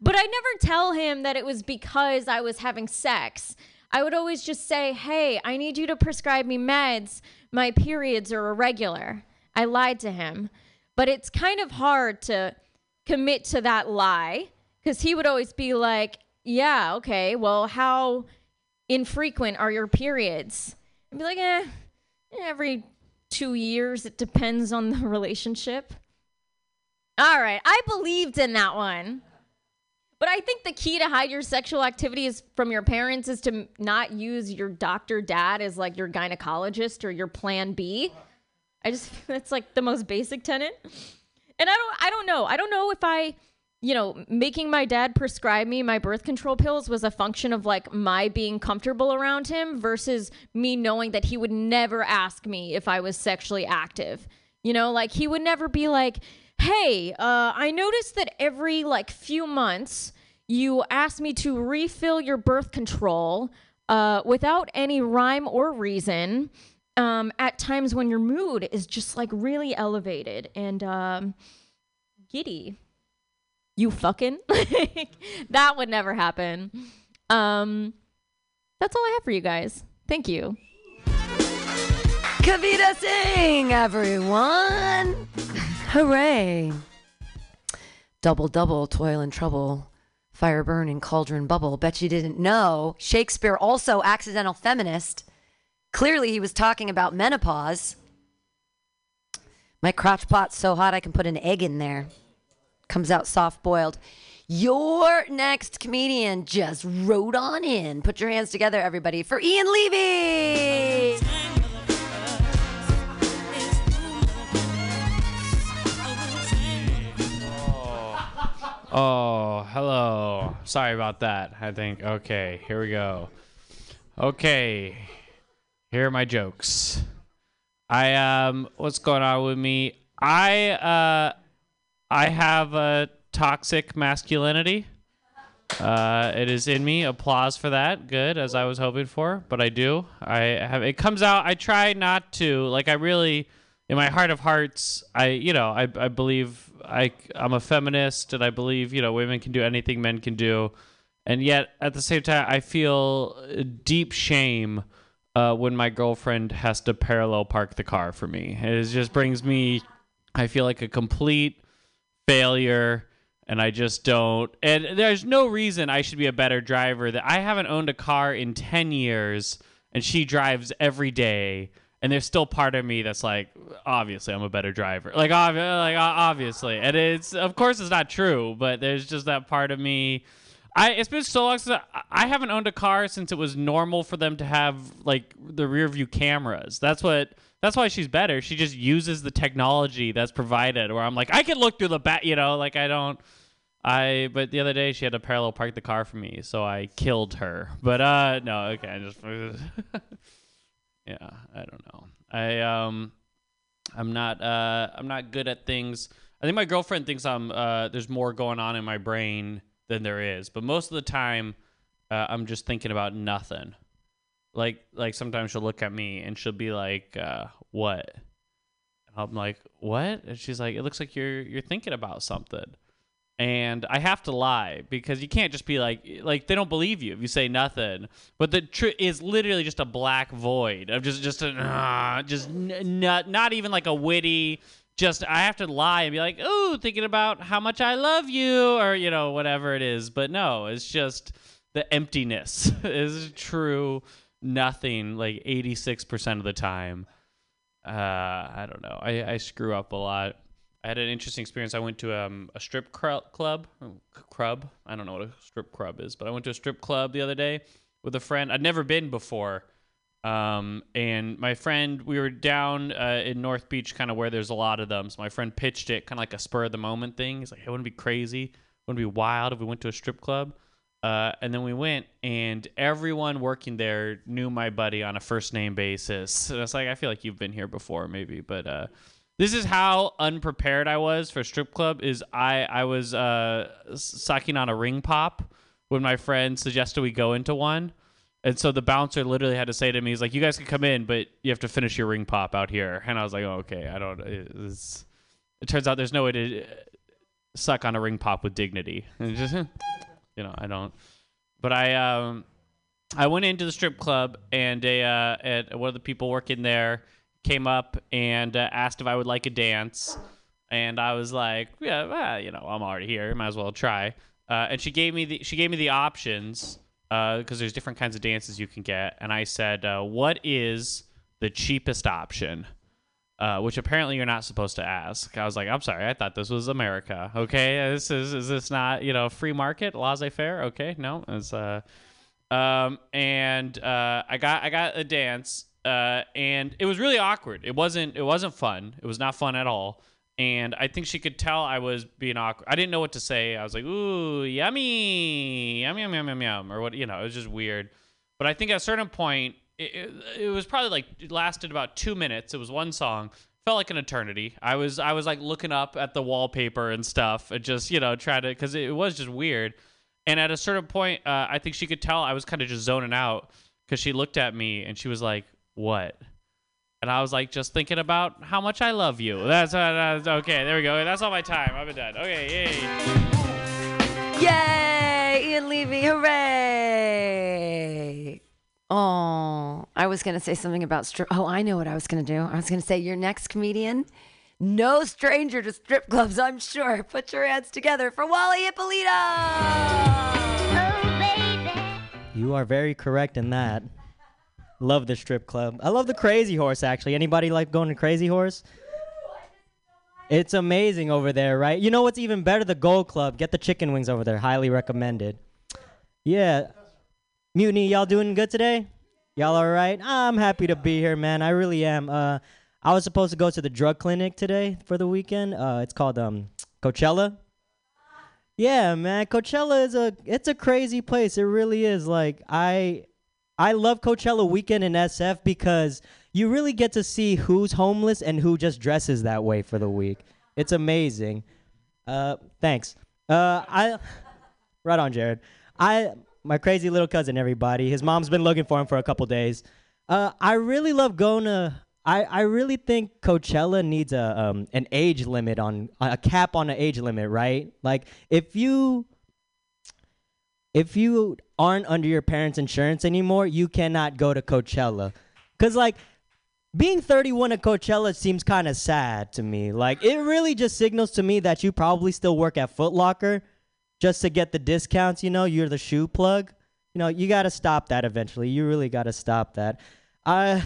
But I never tell him that it was because I was having sex. I would always just say, hey, I need you to prescribe me meds. My periods are irregular. I lied to him. But it's kind of hard to commit to that lie because he would always be like, yeah, okay, well, how infrequent are your periods? I'd be like, eh, every two years. It depends on the relationship. All right, I believed in that one. But I think the key to hide your sexual activities from your parents is to not use your doctor dad as like your gynecologist or your plan B. I just that's like the most basic tenet. And I don't I don't know. I don't know if I you know, making my dad prescribe me my birth control pills was a function of like my being comfortable around him versus me knowing that he would never ask me if I was sexually active. You know, like he would never be like, hey, uh, I noticed that every like few months you ask me to refill your birth control uh, without any rhyme or reason. Um, at times when your mood is just like really elevated and um, giddy you fucking that would never happen um that's all i have for you guys thank you Kavita Singh, everyone. Hooray. Double, double, toil and trouble. Fire burn and cauldron bubble. Bet you didn't know. Shakespeare, also accidental feminist. Clearly, he was talking about menopause. My crotch pot's so hot I can put an egg in there. Comes out soft boiled. Your next comedian just rode on in. Put your hands together, everybody, for Ian Levy. Oh, hello. Sorry about that. I think. Okay, here we go. Okay, here are my jokes. I um, what's going on with me? I uh, I have a toxic masculinity. Uh, it is in me. Applause for that. Good, as I was hoping for, but I do. I have. It comes out. I try not to. Like I really, in my heart of hearts, I you know I I believe I I'm a feminist and I believe you know women can do anything men can do, and yet at the same time I feel deep shame uh, when my girlfriend has to parallel park the car for me. It just brings me. I feel like a complete failure and I just don't. And there's no reason I should be a better driver. That I haven't owned a car in 10 years, and she drives every day. And there's still part of me that's like, obviously, I'm a better driver. Like, ob- like obviously, and it's of course it's not true, but there's just that part of me. I it's been so long since I, I haven't owned a car since it was normal for them to have like the rear view cameras. That's what that's why she's better. She just uses the technology that's provided. Where I'm like, I can look through the back, you know, like I don't. I but the other day she had to parallel park the car for me, so I killed her. But uh no, okay, I just yeah, I don't know. I um I'm not uh I'm not good at things. I think my girlfriend thinks I'm uh there's more going on in my brain than there is, but most of the time uh, I'm just thinking about nothing. Like like sometimes she'll look at me and she'll be like, uh, "What?" And I'm like, "What?" And she's like, "It looks like you're you're thinking about something." And I have to lie because you can't just be like like they don't believe you if you say nothing. But the truth is literally just a black void of just just a, uh, just n- not not even like a witty. Just I have to lie and be like, oh, thinking about how much I love you or you know whatever it is. But no, it's just the emptiness is true. Nothing like eighty six percent of the time. Uh, I don't know. I, I screw up a lot. I had an interesting experience. I went to um, a strip club, club. I don't know what a strip club is, but I went to a strip club the other day with a friend. I'd never been before, um, and my friend, we were down uh, in North Beach, kind of where there's a lot of them. So my friend pitched it, kind of like a spur of the moment thing. He's like, "Hey, wouldn't be crazy? Wouldn't be wild if we went to a strip club?" Uh, and then we went, and everyone working there knew my buddy on a first name basis. And it's like I feel like you've been here before, maybe, but uh, this is how unprepared I was for strip club. Is I I was uh, sucking on a ring pop when my friend suggested we go into one. And so the bouncer literally had to say to me, "He's like, you guys can come in, but you have to finish your ring pop out here." And I was like, "Oh, okay. I don't." It's, it turns out there's no way to uh, suck on a ring pop with dignity. And just, you know, I don't. But I um, I went into the strip club, and a uh, and one of the people working there came up and uh, asked if I would like a dance, and I was like, "Yeah, well, you know, I'm already here. Might as well try." Uh, and she gave me the she gave me the options because there's different kinds of dances you can get, and I said, uh, "What is the cheapest option?" Uh, which apparently you're not supposed to ask. I was like, "I'm sorry, I thought this was America. Okay, this is is this not you know free market, laissez faire? Okay, no, it's uh, um, and uh, I got I got a dance, uh, and it was really awkward. It wasn't it wasn't fun. It was not fun at all. And I think she could tell I was being awkward. I didn't know what to say. I was like, "Ooh, yummy, yum yum yum yum yum," or what? You know, it was just weird. But I think at a certain point, it, it, it was probably like it lasted about two minutes. It was one song. Felt like an eternity. I was I was like looking up at the wallpaper and stuff, and just you know trying to because it was just weird. And at a certain point, uh, I think she could tell I was kind of just zoning out because she looked at me and she was like, "What?" And I was like, just thinking about how much I love you. That's, uh, that's okay. There we go. That's all my time. I've been done. Okay, yay. Yay! Ian Levy, hooray! Oh, I was going to say something about strip. Oh, I know what I was going to do. I was going to say, your next comedian, no stranger to strip clubs, I'm sure. Put your hands together for Wally Ippolito! You are very correct in that. Love the strip club. I love the Crazy Horse actually. Anybody like going to Crazy Horse? It's amazing over there, right? You know what's even better? The Gold Club. Get the chicken wings over there. Highly recommended. Yeah. Mutiny, y'all doing good today? Y'all all right? I'm happy to be here, man. I really am. Uh, I was supposed to go to the drug clinic today for the weekend. Uh, it's called um, Coachella. Yeah, man. Coachella is a it's a crazy place. It really is. Like I I love Coachella weekend in SF because you really get to see who's homeless and who just dresses that way for the week. It's amazing. Uh, thanks. Uh, I, right on, Jared. I, my crazy little cousin, everybody. His mom's been looking for him for a couple days. Uh, I really love going to. I, I really think Coachella needs a um, an age limit on a cap on an age limit, right? Like if you if you aren't under your parents' insurance anymore, you cannot go to Coachella. Cause like being 31 at Coachella seems kind of sad to me. Like it really just signals to me that you probably still work at Foot Locker just to get the discounts, you know, you're the shoe plug. You know, you got to stop that eventually. You really got to stop that. I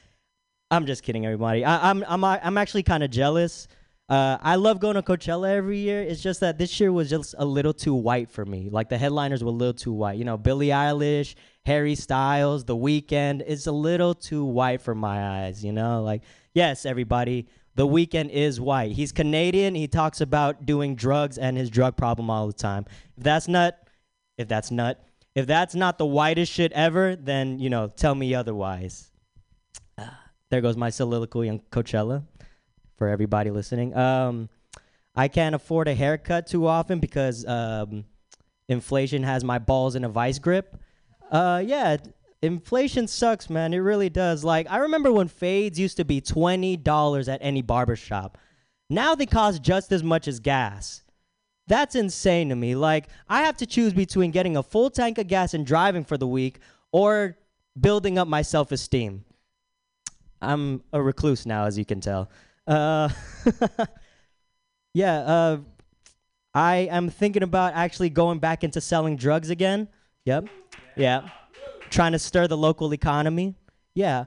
I'm just kidding everybody. I, I'm I'm I'm actually kind of jealous uh, I love going to Coachella every year. It's just that this year was just a little too white for me. Like the headliners were a little too white. You know, Billie Eilish, Harry Styles, The Weeknd. It's a little too white for my eyes. You know, like yes, everybody. The Weeknd is white. He's Canadian. He talks about doing drugs and his drug problem all the time. If that's not, if that's not, if that's not the whitest shit ever, then you know, tell me otherwise. Uh, there goes my soliloquy on Coachella for everybody listening. Um, I can't afford a haircut too often because um, inflation has my balls in a vice grip. Uh, yeah, inflation sucks, man. It really does. Like I remember when fades used to be twenty dollars at any barbershop. Now they cost just as much as gas. That's insane to me. Like I have to choose between getting a full tank of gas and driving for the week or building up my self-esteem. I'm a recluse now, as you can tell. Uh, yeah, uh, I am thinking about actually going back into selling drugs again. Yep. Yeah. Trying to stir the local economy. Yeah.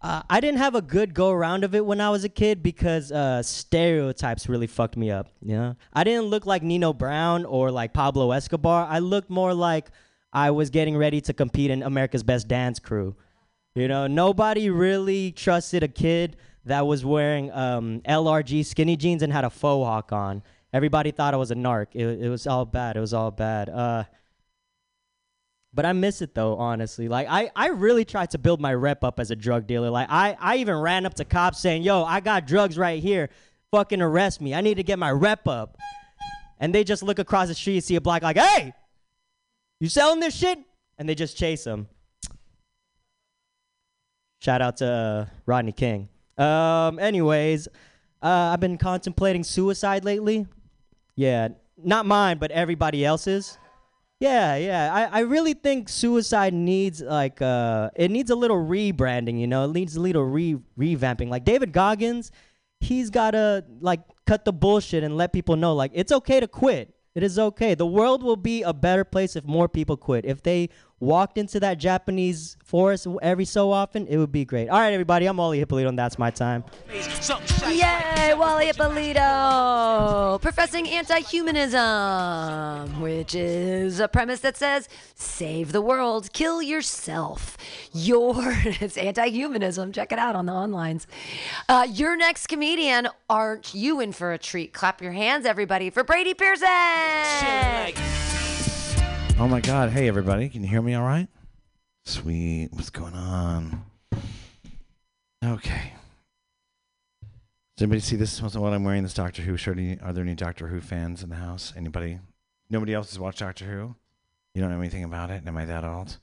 Uh, I didn't have a good go around of it when I was a kid because uh, stereotypes really fucked me up. You know, I didn't look like Nino Brown or like Pablo Escobar. I looked more like I was getting ready to compete in America's Best Dance Crew. You know, nobody really trusted a kid that was wearing um, LRG skinny jeans and had a faux hawk on. Everybody thought I was a narc. It, it was all bad. It was all bad. Uh, But I miss it though, honestly. Like I, I really tried to build my rep up as a drug dealer. Like I, I even ran up to cops saying, "Yo, I got drugs right here. Fucking arrest me. I need to get my rep up." And they just look across the street, and see a black like, "Hey, you selling this shit?" And they just chase him. Shout out to uh, Rodney King. Um, anyways, uh, I've been contemplating suicide lately. Yeah, not mine, but everybody else's. Yeah, yeah. I, I really think suicide needs like uh it needs a little rebranding, you know. It needs a little re revamping. Like David Goggins, he's gotta like cut the bullshit and let people know like it's okay to quit. It is okay. The world will be a better place if more people quit. If they walked into that Japanese forest every so often, it would be great. All right, everybody, I'm Wally Hippolito, and that's my time. Yay, Wally Ippolito, professing anti-humanism, which is a premise that says save the world, kill yourself. Your it's anti-humanism. Check it out on the onlines. Uh, your next comedian, aren't you in for a treat? Clap your hands, everybody, for Brady Pearson. Oh my God! Hey everybody, can you hear me all right? Sweet. What's going on? Okay. Does anybody see this? What I'm wearing? This Doctor Who shirt. Are there any Doctor Who fans in the house? Anybody? Nobody else has watched Doctor Who. You don't know anything about it. Am I that old?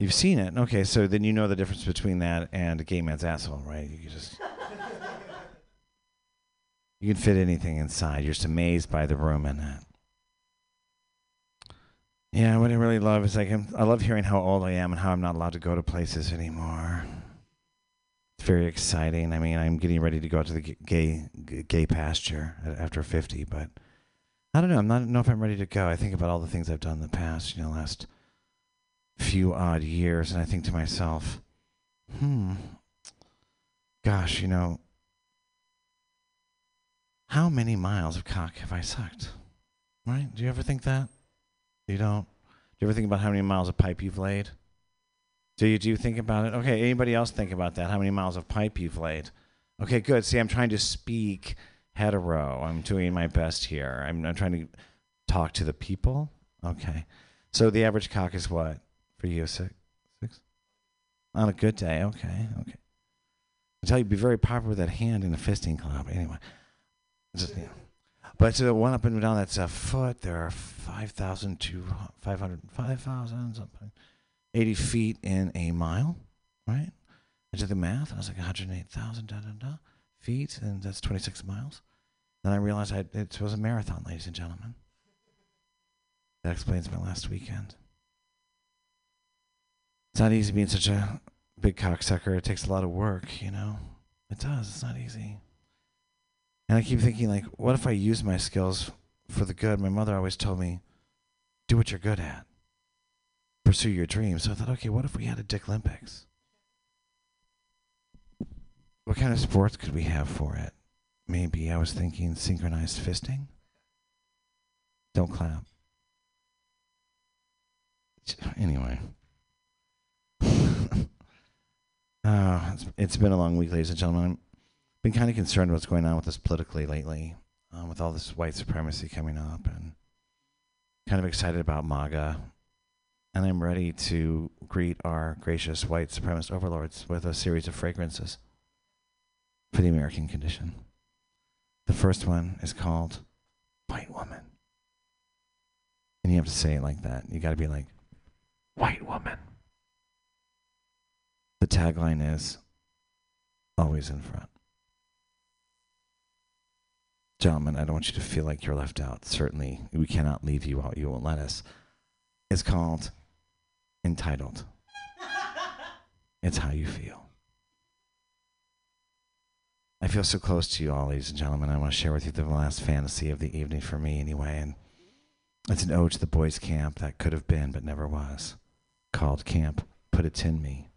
You've seen it. Okay, so then you know the difference between that and a gay man's asshole, right? You can just you can fit anything inside. You're just amazed by the room in it. Yeah, what I really love is like I love hearing how old I am and how I'm not allowed to go to places anymore. It's very exciting. I mean, I'm getting ready to go out to the gay gay pasture after 50, but I don't know. I'm not know if I'm ready to go. I think about all the things I've done in the past, you know, last few odd years, and I think to myself, hmm, gosh, you know, how many miles of cock have I sucked? Right? Do you ever think that? You don't? Do you ever think about how many miles of pipe you've laid? Do you do you think about it? Okay, anybody else think about that? How many miles of pipe you've laid? Okay, good. See, I'm trying to speak hetero. I'm doing my best here. I'm, I'm trying to talk to the people. Okay. So the average cock is what for you? Six? Six? On a good day. Okay. Okay. I tell you, be very popular with that hand in a fisting club. Anyway. Just. But the one up and down that's a foot, there are 5,000 to 500, 5,000 something, 80 feet in a mile, right? I did the math. I was like 108,000 da, da, da, feet, and that's 26 miles. Then I realized I, it was a marathon, ladies and gentlemen. That explains my last weekend. It's not easy being such a big cocksucker. It takes a lot of work, you know? It does. It's not easy. And I keep thinking, like, what if I use my skills for the good? My mother always told me, do what you're good at, pursue your dreams. So I thought, okay, what if we had a Dick Olympics? What kind of sports could we have for it? Maybe I was thinking synchronized fisting. Don't clap. Anyway. uh, it's, it's been a long week, ladies and gentlemen. Been kind of concerned what's going on with us politically lately, um, with all this white supremacy coming up, and kind of excited about MAGA. And I'm ready to greet our gracious white supremacist overlords with a series of fragrances for the American condition. The first one is called White Woman. And you have to say it like that. You got to be like, White Woman. The tagline is always in front. Gentlemen, I don't want you to feel like you're left out. Certainly, we cannot leave you out. You won't let us. It's called Entitled. it's how you feel. I feel so close to you all, ladies and gentlemen. I want to share with you the last fantasy of the evening for me, anyway. And it's an ode to the boys' camp that could have been but never was, called Camp Put It In Me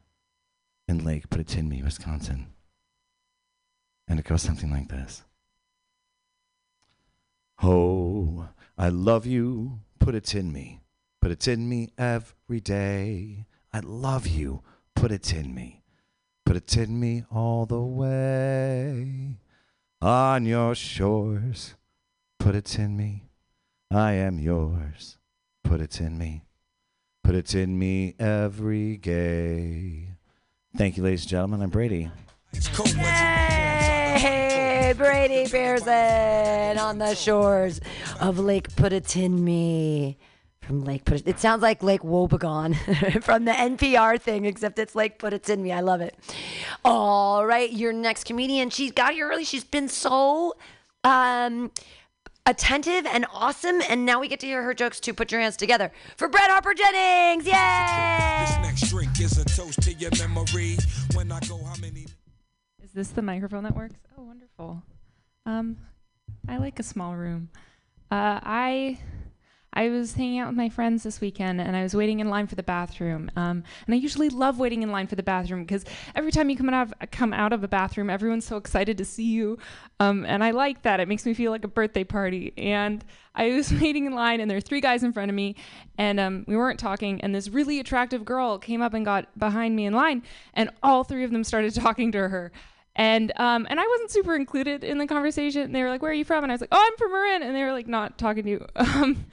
in Lake Put It In Me, Wisconsin. And it goes something like this. Oh, I love you. Put it in me. Put it in me every day. I love you. Put it in me. Put it in me all the way. On your shores. Put it in me. I am yours. Put it in me. Put it in me every day. Thank you, ladies and gentlemen. I'm Brady. Brady Pearson on the shores of Lake Putatinme. From Lake Put It sounds like Lake Wobegon from the NPR thing, except it's Lake Putatinme. I love it. All right, your next comedian. She's got here early. She's been so um attentive and awesome, and now we get to hear her jokes too. Put your hands together for Brett Harper Jennings. Yay! This next drink is a toast to your memory. When I go, how many? Is this the microphone that works? Oh, wonderful. Um, I like a small room. Uh, I I was hanging out with my friends this weekend, and I was waiting in line for the bathroom. Um, and I usually love waiting in line for the bathroom because every time you come out of come out of a bathroom, everyone's so excited to see you. Um, and I like that. It makes me feel like a birthday party. And I was waiting in line, and there were three guys in front of me, and um, we weren't talking. And this really attractive girl came up and got behind me in line, and all three of them started talking to her. And um and I wasn't super included in the conversation. They were like, "Where are you from?" And I was like, "Oh, I'm from Marin." And they were like, not talking to you. Um,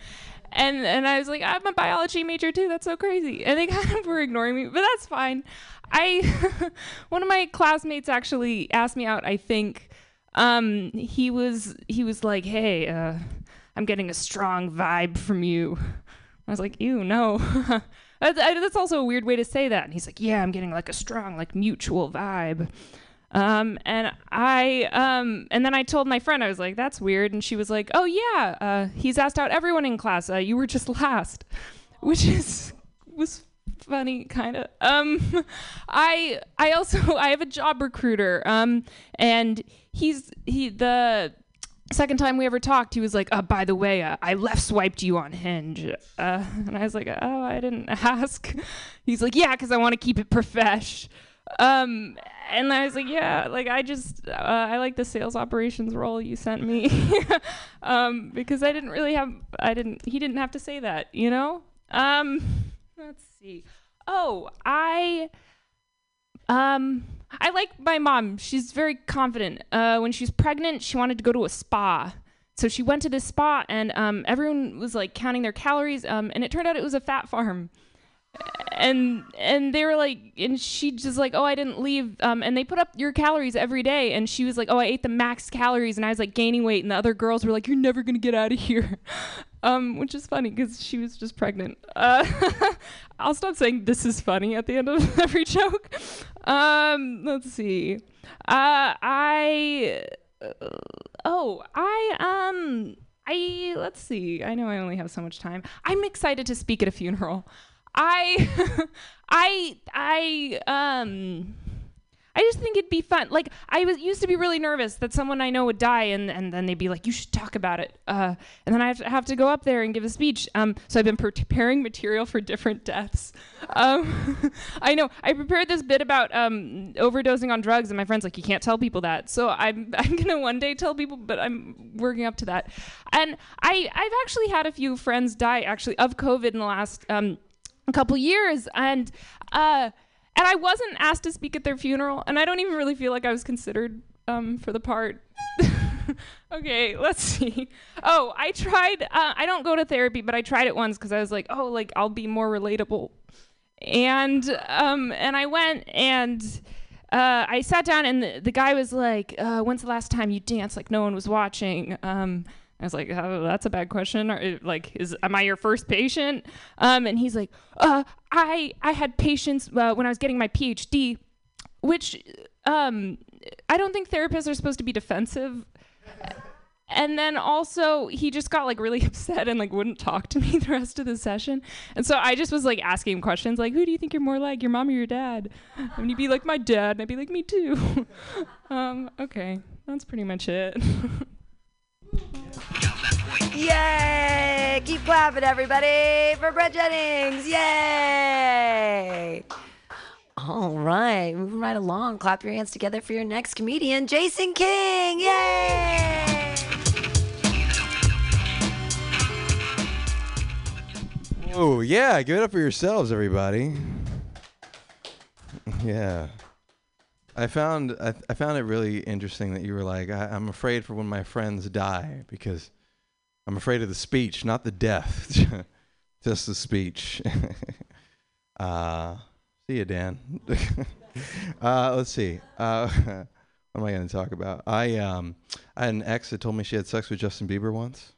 and and I was like, "I'm a biology major too. That's so crazy." And they kind of were ignoring me, but that's fine. I one of my classmates actually asked me out. I think um he was he was like, "Hey, uh, I'm getting a strong vibe from you." I was like, "Ew, no." that's, that's also a weird way to say that. And he's like, "Yeah, I'm getting like a strong, like mutual vibe." Um, and I, um, and then I told my friend, I was like, that's weird. And she was like, oh yeah, uh, he's asked out everyone in class. Uh, you were just last, which is, was funny kind of. Um, I, I also, I have a job recruiter. Um, and he's, he, the, Second time we ever talked, he was like, "Uh, by the way, uh, I left swiped you on Hinge," uh, and I was like, "Oh, I didn't ask." He's like, "Yeah, because I want to keep it profesh." Um, and I was like, yeah, like I just, uh, I like the sales operations role you sent me, um, because I didn't really have, I didn't, he didn't have to say that, you know. Um, let's see. Oh, I, um, I like my mom. She's very confident. Uh, when she was pregnant, she wanted to go to a spa. So she went to this spa, and um, everyone was like counting their calories. Um, and it turned out it was a fat farm and and they were like and she just like oh i didn't leave um and they put up your calories every day and she was like oh i ate the max calories and i was like gaining weight and the other girls were like you're never gonna get out of here um which is funny because she was just pregnant uh i'll stop saying this is funny at the end of every joke um let's see uh i uh, oh i um I let's see. I know I only have so much time. I'm excited to speak at a funeral. I I I um I just think it'd be fun. Like I was used to be really nervous that someone I know would die, and, and then they'd be like, "You should talk about it," uh, and then I have to, have to go up there and give a speech. Um, so I've been preparing material for different deaths. Um, I know I prepared this bit about um, overdosing on drugs, and my friend's like, "You can't tell people that." So I'm I'm gonna one day tell people, but I'm working up to that. And I I've actually had a few friends die actually of COVID in the last um, couple years, and. Uh, and I wasn't asked to speak at their funeral, and I don't even really feel like I was considered um, for the part. okay, let's see. Oh, I tried. Uh, I don't go to therapy, but I tried it once because I was like, oh, like I'll be more relatable, and um, and I went and. Uh, I sat down and the, the guy was like, uh, "When's the last time you danced like no one was watching?" Um, I was like, oh, that's a bad question. Or, like, is am I your first patient? Um, and he's like, uh, I I had patients uh, when I was getting my PhD, which um, I don't think therapists are supposed to be defensive. And then also he just got like really upset and like wouldn't talk to me the rest of the session. And so I just was like asking him questions like, who do you think you're more like, your mom or your dad? And he'd be like, my dad. And I'd be like, me too. um, okay, that's pretty much it. Yay! Keep clapping, everybody, for Brett Jennings. Yay! All right, moving right along. Clap your hands together for your next comedian, Jason King. Yay! Oh yeah, give it up for yourselves, everybody. Yeah, I found I, I found it really interesting that you were like, I, I'm afraid for when my friends die because I'm afraid of the speech, not the death. just the speech. uh, see you, Dan. uh, let's see. Uh, what am I going to talk about? I um, I had an ex that told me she had sex with Justin Bieber once.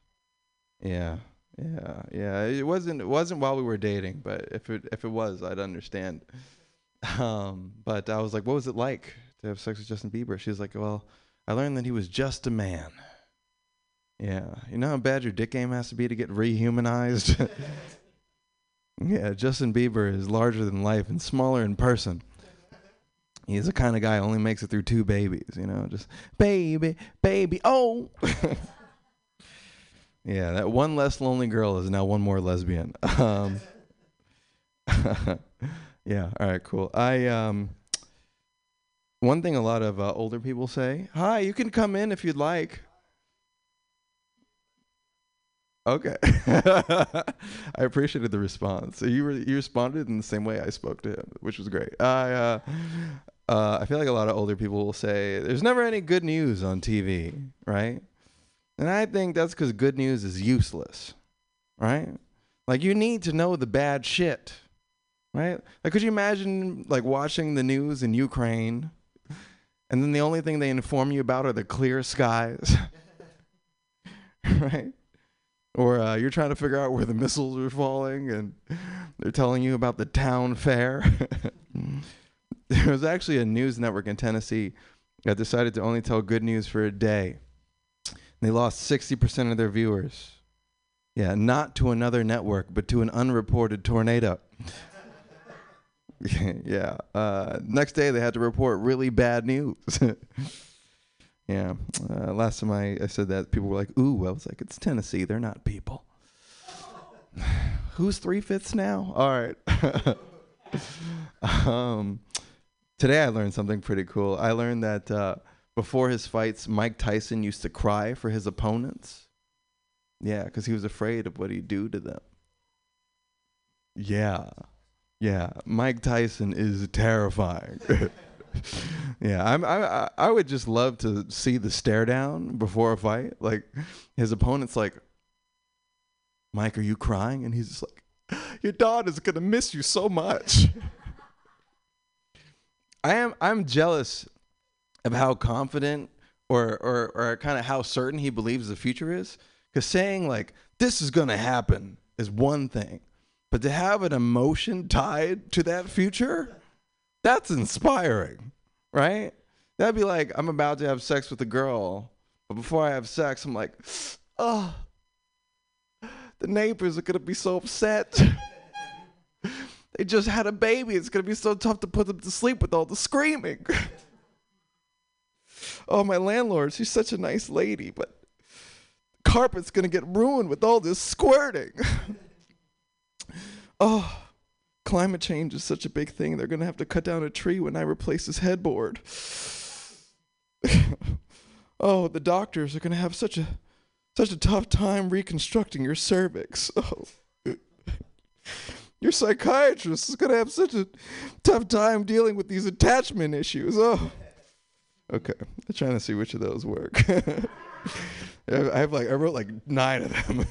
Yeah, yeah, yeah. It wasn't it wasn't while we were dating, but if it if it was, I'd understand. Um, but I was like, what was it like to have sex with Justin Bieber? She was like, well, I learned that he was just a man. Yeah, you know how bad your dick game has to be to get rehumanized. yeah, Justin Bieber is larger than life and smaller in person. He's the kind of guy who only makes it through two babies, you know, just baby, baby, oh. yeah, that one less lonely girl is now one more lesbian. Um, yeah, all right, cool. I um one thing a lot of uh, older people say, "Hi, you can come in if you'd like." Okay. I appreciated the response. So you re- you responded in the same way I spoke to him, which was great. I uh, uh, I feel like a lot of older people will say there's never any good news on TV, right? And I think that's because good news is useless, right? Like you need to know the bad shit, right? Like could you imagine like watching the news in Ukraine, and then the only thing they inform you about are the clear skies, right? Or uh, you're trying to figure out where the missiles are falling, and they're telling you about the town fair. there was actually a news network in Tennessee that decided to only tell good news for a day. They lost 60% of their viewers. Yeah, not to another network, but to an unreported tornado. yeah. Uh, next day, they had to report really bad news. yeah. Uh, last time I, I said that, people were like, ooh, I was like, it's Tennessee. They're not people. Who's three fifths now? All right. um, today I learned something pretty cool. I learned that uh, before his fights, Mike Tyson used to cry for his opponents. Yeah, because he was afraid of what he'd do to them. Yeah. Yeah. Mike Tyson is terrifying. yeah, I'm, I I- would just love to see the stare down before a fight. Like his opponent's like, Mike, are you crying? And he's just like, Your daughter's gonna miss you so much. I am I'm jealous of how confident or or, or kind of how certain he believes the future is. Because saying like this is gonna happen is one thing, but to have an emotion tied to that future, that's inspiring, right? That'd be like I'm about to have sex with a girl, but before I have sex, I'm like, oh, the neighbors are gonna be so upset. they just had a baby. It's gonna be so tough to put them to sleep with all the screaming. oh, my landlord, she's such a nice lady, but carpet's gonna get ruined with all this squirting. oh, climate change is such a big thing. They're gonna have to cut down a tree when I replace this headboard. oh, the doctors are gonna have such a such a tough time reconstructing your cervix. Oh. Your psychiatrist is gonna have such a tough time dealing with these attachment issues. Oh. Okay, I'm trying to see which of those work. I have like I wrote like nine of them.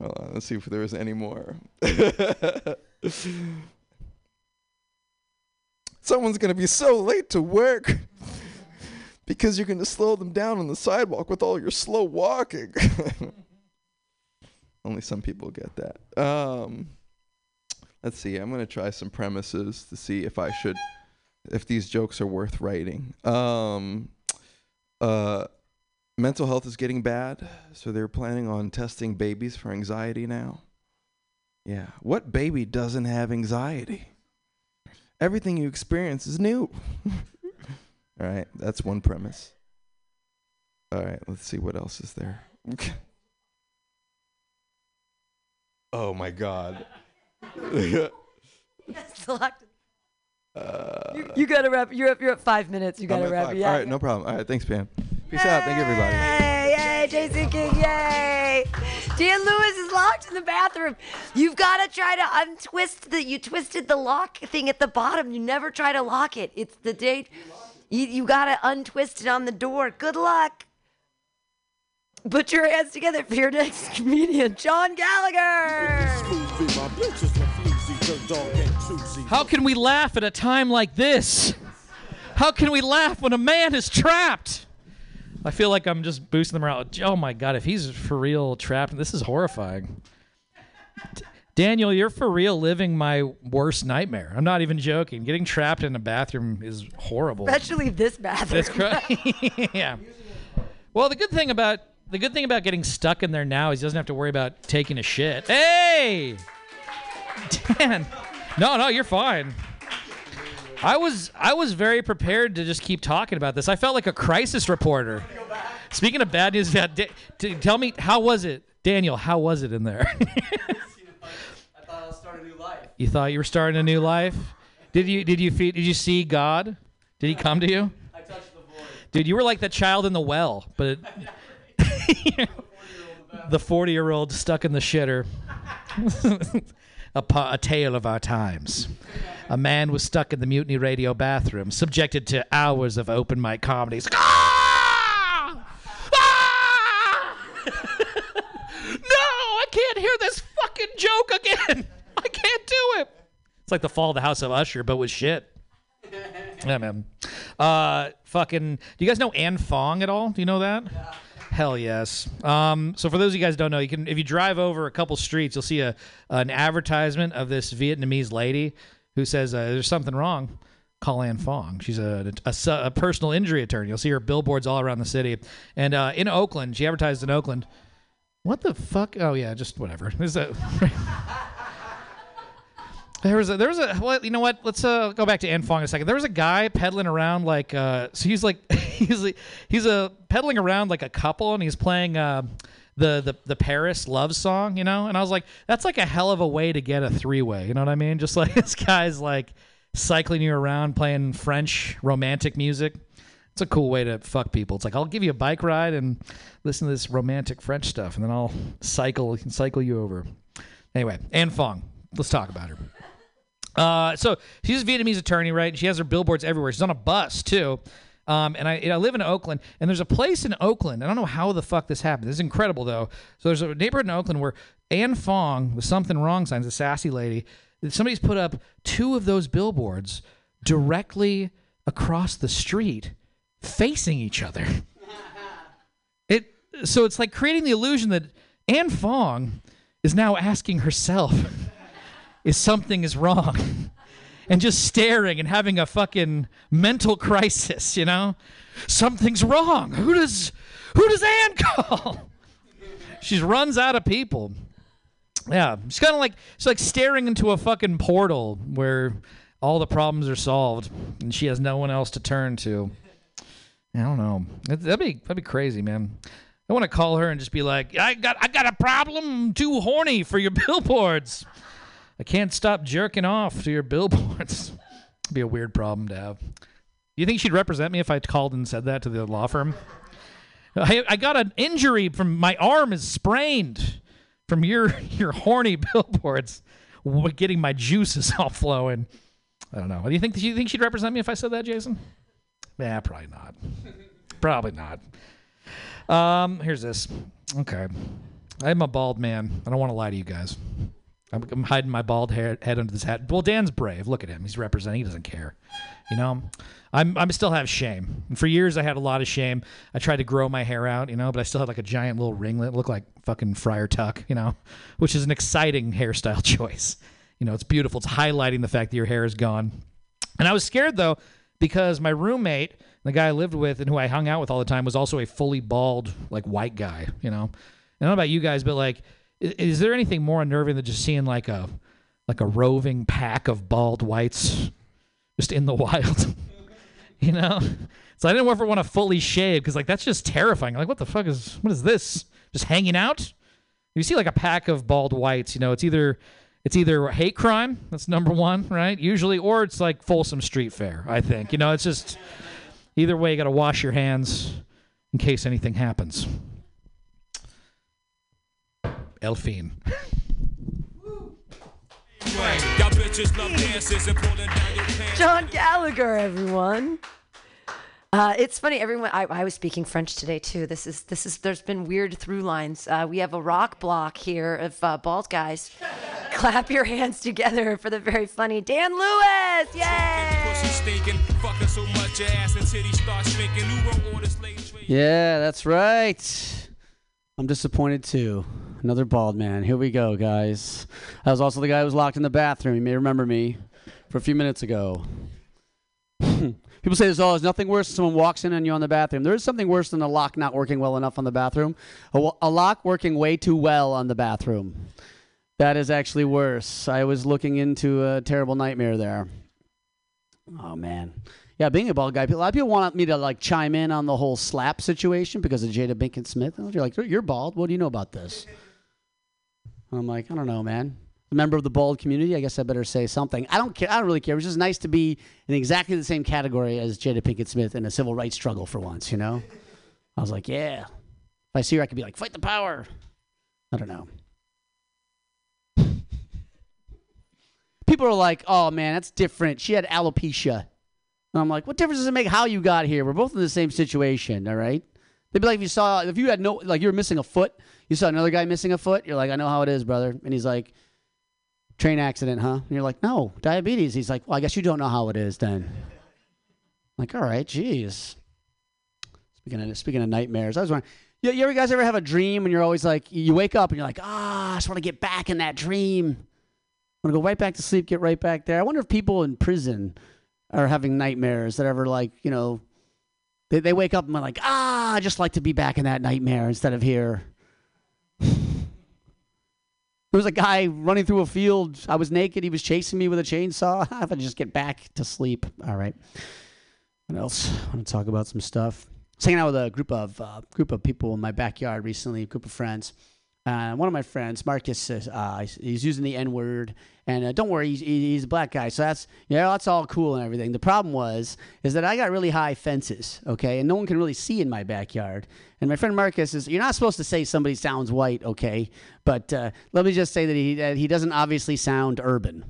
Hold on, let's see if there is any more. Someone's gonna be so late to work because you're gonna slow them down on the sidewalk with all your slow walking. Only some people get that. Um, let's see. I'm gonna try some premises to see if I should, if these jokes are worth writing. Um, uh, mental health is getting bad, so they're planning on testing babies for anxiety now. Yeah. What baby doesn't have anxiety? Everything you experience is new. All right, that's one premise. All right, let's see what else is there. oh my god. Locked. you, you gotta wrap. You're up. You're at five minutes. You gotta wrap. five. Yeah. All right, no problem. All right, thanks, Pam. Peace out. Thank you, everybody. Yay! Yay! Jason King! Yay! Dan Lewis is locked in the bathroom. You've got to try to untwist the. You twisted the lock thing at the bottom. You never try to lock it. It's the date. You, you got to untwist it on the door. Good luck. Put your hands together for your next comedian, John Gallagher. How can we laugh at a time like this? How can we laugh when a man is trapped? I feel like I'm just boosting them around. Oh my god, if he's for real trapped, this is horrifying. Daniel, you're for real living my worst nightmare. I'm not even joking. Getting trapped in a bathroom is horrible. Especially this bathroom. That's cra- yeah. Well, the good thing about the good thing about getting stuck in there now is he doesn't have to worry about taking a shit. Hey, Dan. No, no, you're fine. I was I was very prepared to just keep talking about this. I felt like a crisis reporter. Speaking of bad news, yeah, Da- t- tell me how was it, Daniel? How was it in there? I thought I was starting a new life. you thought you were starting a new life. Did you did you fe- did you see God? Did he come to you? I touched the void. Dude, you were like the child in the well, but the 40 year old stuck in the shitter. a, pa- a tale of our times. A man was stuck in the Mutiny Radio bathroom, subjected to hours of open mic comedies. Ah! no, I can't hear this fucking joke again. I can't do it. It's like the fall of the House of Usher, but with shit. Yeah, man. Uh, fucking. Do you guys know Ann Fong at all? Do you know that? Hell yes. Um, so for those of you guys don't know, you can if you drive over a couple streets, you'll see a an advertisement of this Vietnamese lady who says uh, there's something wrong. Call Ann Fong. She's a, a, a personal injury attorney. You'll see her billboards all around the city. And uh, in Oakland, she advertised in Oakland. What the fuck? Oh yeah, just whatever. There's a there was a there was a well, you know what? Let's uh, go back to Ann Fong a second. There was a guy peddling around like uh, so he's like he's like, he's a peddling around like a couple and he's playing uh, the the the Paris love song, you know. And I was like, that's like a hell of a way to get a three way. You know what I mean? Just like this guy's like cycling you around playing French romantic music. It's a cool way to fuck people. It's like I'll give you a bike ride and listen to this romantic French stuff, and then I'll cycle cycle you over. Anyway, Ann Fong. Let's talk about her. Uh, so she's a Vietnamese attorney, right? And she has her billboards everywhere. She's on a bus too. Um, and I, I live in Oakland, and there's a place in Oakland. I don't know how the fuck this happened. This is incredible though. So there's a neighborhood in Oakland where Ann Fong with something wrong signs, a sassy lady. Somebody's put up two of those billboards directly across the street, facing each other. It so it's like creating the illusion that Ann Fong is now asking herself is something is wrong and just staring and having a fucking mental crisis, you know? Something's wrong. Who does who does Ann call? She runs out of people. Yeah, she's kind of like she's like staring into a fucking portal where all the problems are solved and she has no one else to turn to. I don't know. That- That'd be that'd be crazy, man. I want to call her and just be like, I got I got a problem. I'm too horny for your billboards. I can't stop jerking off to your billboards. Be a weird problem to have. Do you think she'd represent me if I called and said that to the law firm? I, I got an injury from my arm is sprained from your your horny billboards, getting my juices all flowing. I don't know. Do you think do you think she'd represent me if I said that, Jason? Yeah, probably not. probably not. Um, here's this. Okay, I'm a bald man. I don't want to lie to you guys. I'm, I'm hiding my bald hair, head under this hat. Well, Dan's brave. Look at him. He's representing. He doesn't care. You know, I'm I'm still have shame. And for years, I had a lot of shame. I tried to grow my hair out, you know, but I still had like a giant little ringlet, look like fucking Friar Tuck, you know, which is an exciting hairstyle choice. You know, it's beautiful. It's highlighting the fact that your hair is gone. And I was scared though because my roommate, the guy I lived with and who I hung out with all the time, was also a fully bald, like white guy. You know, I don't know about you guys, but like, i- is there anything more unnerving than just seeing like a like a roving pack of bald whites just in the wild? you know, so I didn't ever want to fully shave because like that's just terrifying. Like, what the fuck is what is this? Just hanging out? You see like a pack of bald whites, you know, it's either it's either hate crime, that's number one, right? Usually, or it's like Folsom Street Fair, I think. You know, it's just either way, you got to wash your hands in case anything happens. Pants. John Gallagher, everyone. Uh, it's funny. Everyone, I, I was speaking French today too. This is this is. There's been weird through lines. Uh, we have a rock block here of uh, bald guys. Clap your hands together for the very funny Dan Lewis. Yay! Pussy stinking, fucking so much ass and titties start shrinking. Who wrote all this slave trade? Yeah, that's right. I'm disappointed too. Another bald man. Here we go, guys. I was also the guy who was locked in the bathroom. You may remember me for a few minutes ago. People say there's always nothing worse than someone walks in on you on the bathroom. There is something worse than a lock not working well enough on the bathroom. A, a lock working way too well on the bathroom. That is actually worse. I was looking into a terrible nightmare there. Oh man. Yeah, being a bald guy, a lot of people want me to like chime in on the whole slap situation because of Jada Pinkett Smith. You're like, you're bald. What do you know about this? I'm like, I don't know, man. A member of the bald community, I guess I better say something. I don't care. I don't really care. It was just nice to be in exactly the same category as Jada Pinkett Smith in a civil rights struggle for once, you know? I was like, yeah. If I see her, I could be like, fight the power. I don't know. People are like, oh man, that's different. She had alopecia. And I'm like, what difference does it make how you got here? We're both in the same situation, all right? They'd be like, if you saw, if you had no, like you were missing a foot, you saw another guy missing a foot, you're like, I know how it is, brother. And he's like, train accident, huh? And you're like, no, diabetes. He's like, well, I guess you don't know how it is then. Like, all right, jeez. Speaking of speaking of nightmares, I was wondering, you, you ever guys ever have a dream and you're always like, you wake up and you're like, ah, I just want to get back in that dream. I want to go right back to sleep, get right back there. I wonder if people in prison are having nightmares that ever like, you know, they, they wake up and they're like, ah, I just like to be back in that nightmare instead of here. There was a guy running through a field. I was naked. He was chasing me with a chainsaw. I if I just get back to sleep. All right. What else? I want to talk about some stuff. I was hanging out with a group of uh, group of people in my backyard recently. A group of friends. Uh, one of my friends, Marcus, uh, he's- he's using the N word, and uh, don't worry, he's, he's a black guy, so that's yeah, that's all cool and everything. The problem was is that I got really high fences, okay, and no one can really see in my backyard. And my friend Marcus is, you're not supposed to say somebody sounds white, okay, but uh, let me just say that he that he doesn't obviously sound urban.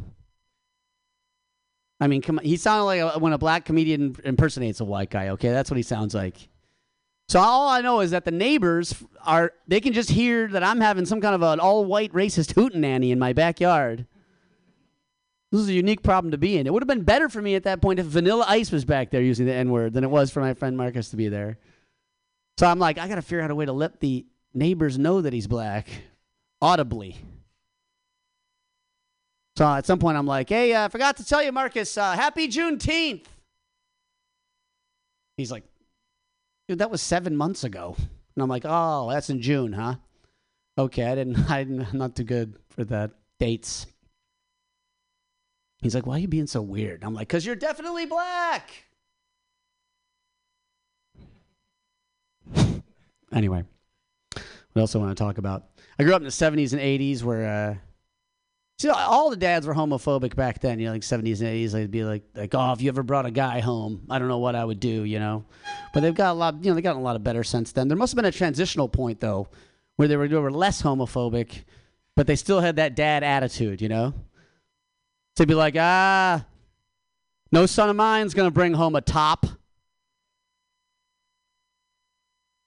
I mean, come on, he sounded like a, when a black comedian impersonates a white guy. Okay, that's what he sounds like. So all I know is that the neighbors are they can just hear that I'm having some kind of an all white racist hootenanny in my backyard. This is a unique problem to be in. It would have been better for me at that point if Vanilla Ice was back there using the N word than it was for my friend Marcus to be there. So I'm like, I got to figure out a way to let the neighbors know that he's black audibly. So at some point, I'm like, hey, I forgot to tell you, Marcus, uh, happy Juneteenth. He's like, dude, that was seven months ago. And I'm like, oh, that's in June, huh? Okay, I didn't, I didn't, I'm not too good for that dates. He's like, why are you being so weird? I'm like, because you're definitely black. anyway, what else I want to talk about? I grew up in the 70s and 80s where, uh, all the dads were homophobic back then, you know, like 70s and 80s. They'd be like, like, oh, if you ever brought a guy home, I don't know what I would do, you know. But they've got a lot, you know, they got a lot of better since then. There must have been a transitional point, though, where they were, they were less homophobic, but they still had that dad attitude, you know. They'd be like, ah, no son of mine's going to bring home a top.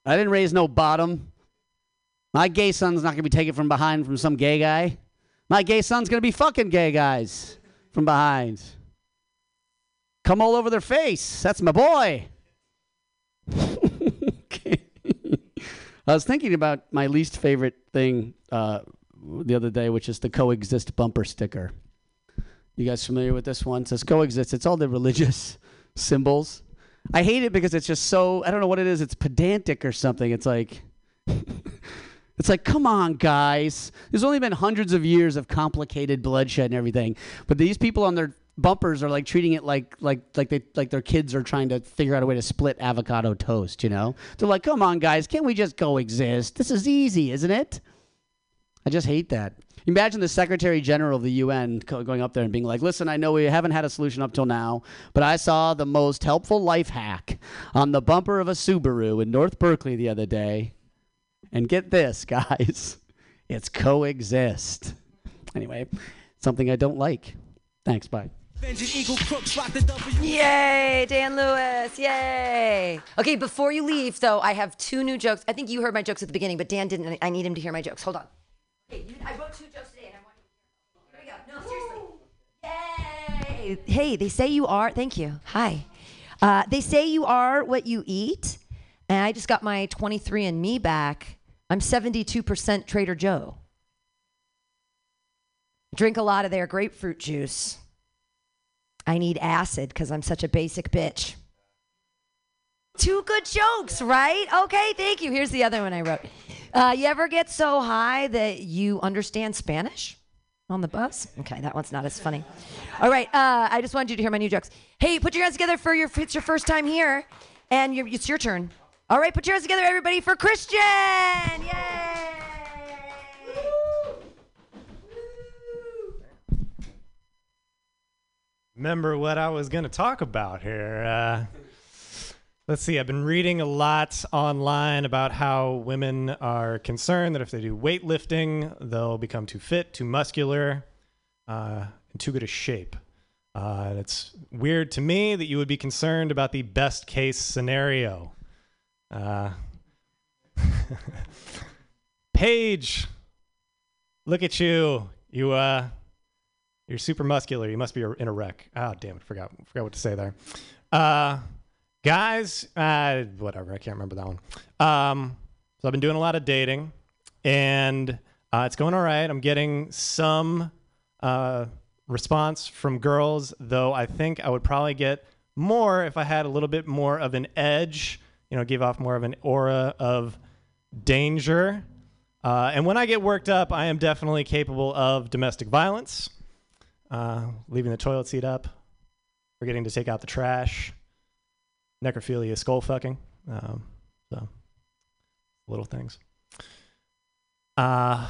I didn't raise no bottom. My gay son's not going to be taken from behind from some gay guy. My gay son's going to be fucking gay guys from behind. Come all over their face. That's my boy. I was thinking about my least favorite thing uh, the other day, which is the coexist bumper sticker. You guys familiar with this one? It says coexist. It's all the religious symbols. I hate it because it's just so I don't know what it is. It's pedantic or something. It's like it's like come on guys. There's only been hundreds of years of complicated bloodshed and everything, but these people on their bumpers are like treating it like like like they like their kids are trying to figure out a way to split avocado toast. You know? They're like, come on guys, can't we just coexist? This is easy, isn't it? I just hate that. Imagine the Secretary General of the UN going up there and being like, listen, I know we haven't had a solution up till now, but I saw the most helpful life hack on the bumper of a Subaru in North Berkeley the other day. And get this, guys, it's coexist. Anyway, something I don't like. Thanks, bye. Yay, Dan Lewis. Yay. Okay, before you leave, though, I have two new jokes. I think you heard my jokes at the beginning, but Dan didn't. I need him to hear my jokes. Hold on. Okay, you, I wrote two Hey, they say you are. Thank you. Hi. Uh, they say you are what you eat, and I just got my 23andMe back. I'm 72% Trader Joe. Drink a lot of their grapefruit juice. I need acid because I'm such a basic bitch. Two good jokes, right? Okay, thank you. Here's the other one I wrote. Uh, you ever get so high that you understand Spanish on the bus? Okay, that one's not as funny. All right, uh, I just wanted you to hear my new jokes. Hey, put your hands together for your. It's your first time here, and it's your turn. All right, put your hands together, everybody, for Christian. Yay! remember what I was going to talk about here. Uh, let's see, I've been reading a lot online about how women are concerned that if they do weightlifting, they'll become too fit, too muscular, uh, too good a shape. Uh, it's weird to me that you would be concerned about the best case scenario. Uh, Paige, look at you. You uh, you're super muscular. You must be in a wreck. Oh, damn it. Forgot, forgot what to say there. Uh, guys, uh, whatever. I can't remember that one. Um, so I've been doing a lot of dating, and uh, it's going all right. I'm getting some uh, response from girls, though I think I would probably get more if I had a little bit more of an edge, you know, give off more of an aura of danger. Uh, and when I get worked up, I am definitely capable of domestic violence uh, leaving the toilet seat up, forgetting to take out the trash, necrophilia, skull fucking. Um, so, little things. Uh,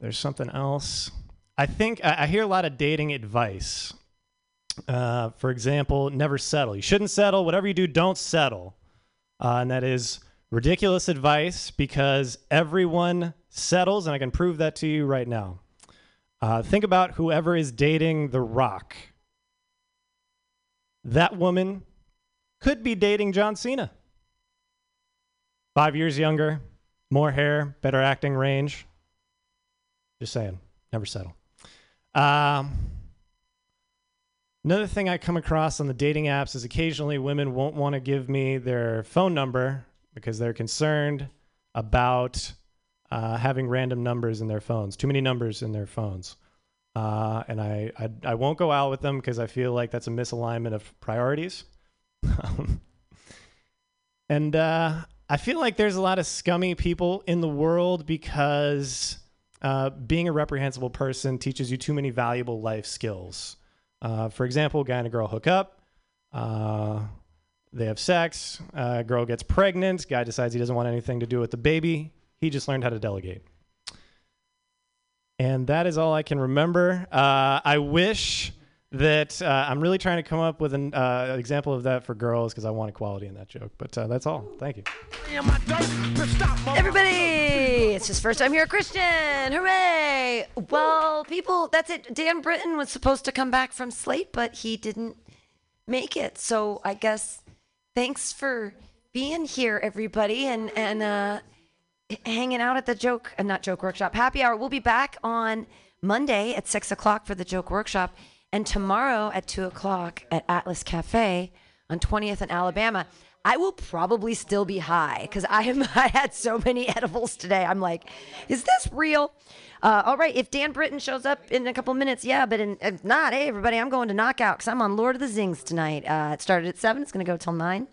there's something else. I think I, I hear a lot of dating advice. Uh, for example, never settle. You shouldn't settle. Whatever you do, don't settle. Uh, and that is ridiculous advice because everyone settles, and I can prove that to you right now. Uh, think about whoever is dating The Rock. That woman could be dating John Cena. Five years younger, more hair, better acting range. Just saying, never settle. Um, another thing I come across on the dating apps is occasionally women won't want to give me their phone number because they're concerned about uh, having random numbers in their phones, too many numbers in their phones. Uh, and I, I, I won't go out with them because I feel like that's a misalignment of priorities. and uh, I feel like there's a lot of scummy people in the world because uh, being a reprehensible person teaches you too many valuable life skills. Uh, for example, guy and a girl hook up. Uh, they have sex. Uh, girl gets pregnant. Guy decides he doesn't want anything to do with the baby. He just learned how to delegate. And that is all I can remember. Uh, I wish that uh, I'm really trying to come up with an uh, example of that for girls because I want equality in that joke. But uh, that's all. Thank you. Everybody, it's his first time here, Christian. Hooray! Well, people, that's it. Dan Britton was supposed to come back from Slate, but he didn't make it. So I guess thanks for being here, everybody, and and uh, hanging out at the joke, uh, not joke workshop, happy hour. We'll be back on Monday at six o'clock for the joke workshop, and tomorrow at two o'clock at Atlas Cafe on 20th and Alabama. I will probably still be high because I am. I had so many edibles today. I'm like, is this real? Uh, all right, if Dan Britton shows up in a couple minutes, yeah, but in, if not, hey everybody, I'm going to knockout because I'm on Lord of the Zings tonight. Uh, it started at seven. It's gonna go till nine.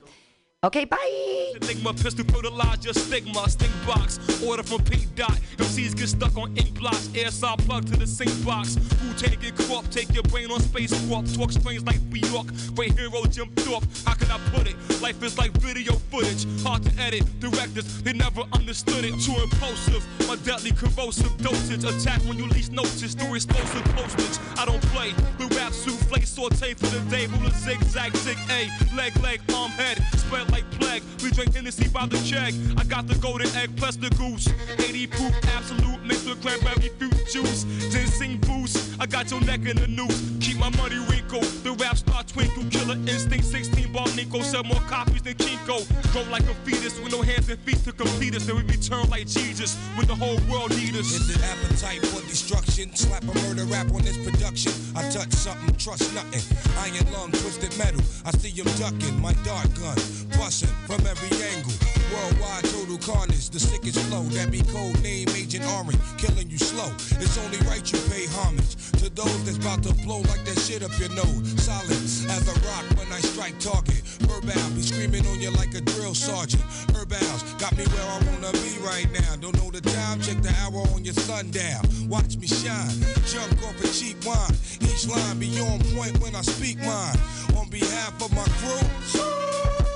Okay, bye. Enigma pistol fertilize your stigma, stink box. Order from P. Dot. MCs get stuck on ink blocks. Air saw plug to the sink box. Who take it crop, take your brain on space warp. Talk strange like New York. Great hero Jim Thorpe. How can I put it? Life is like video footage. Hard to edit. Directors, they never understood it. Too impulsive. My deadly corrosive dosage. Attack when you least notice. Through explosive postage. I don't play. The rap souffle saute for the day. Ruler zigzag, zig A. Leg, leg, arm, head. Spread like plague. We drink Hennessy by the check. I got the golden egg plus the goose. 80 proof absolute mixed with cranberry fruit juice. Ginseng boost. I got your neck in the noose. Keep my money wrinkle. The rap star twinkle. Killer instinct 16 ball Nico. Sell more copies than Kinko. Grow like a fetus with no hands and feet to complete us. Then we return like Jesus when the whole world need us. Is it appetite for destruction? Slap a murder rap on this production. I touch something, trust nothing. Iron lung, twisted metal. I see him ducking my dart gun, busting from every angle. Worldwide total carnage, the sickest flow. That be code name Agent Orange, killing you slow. It's only right you pay homage to those that's about to blow like that shit up your nose. Solid as a rock when I strike target. Verbal be screaming on you like a drill sergeant. Herbals got me where I wanna be right now. Don't know the time, check the hour on your sundial. Watch me shine, jump off a cheap wine. Each line be on point when I speak mine. On behalf of my crew,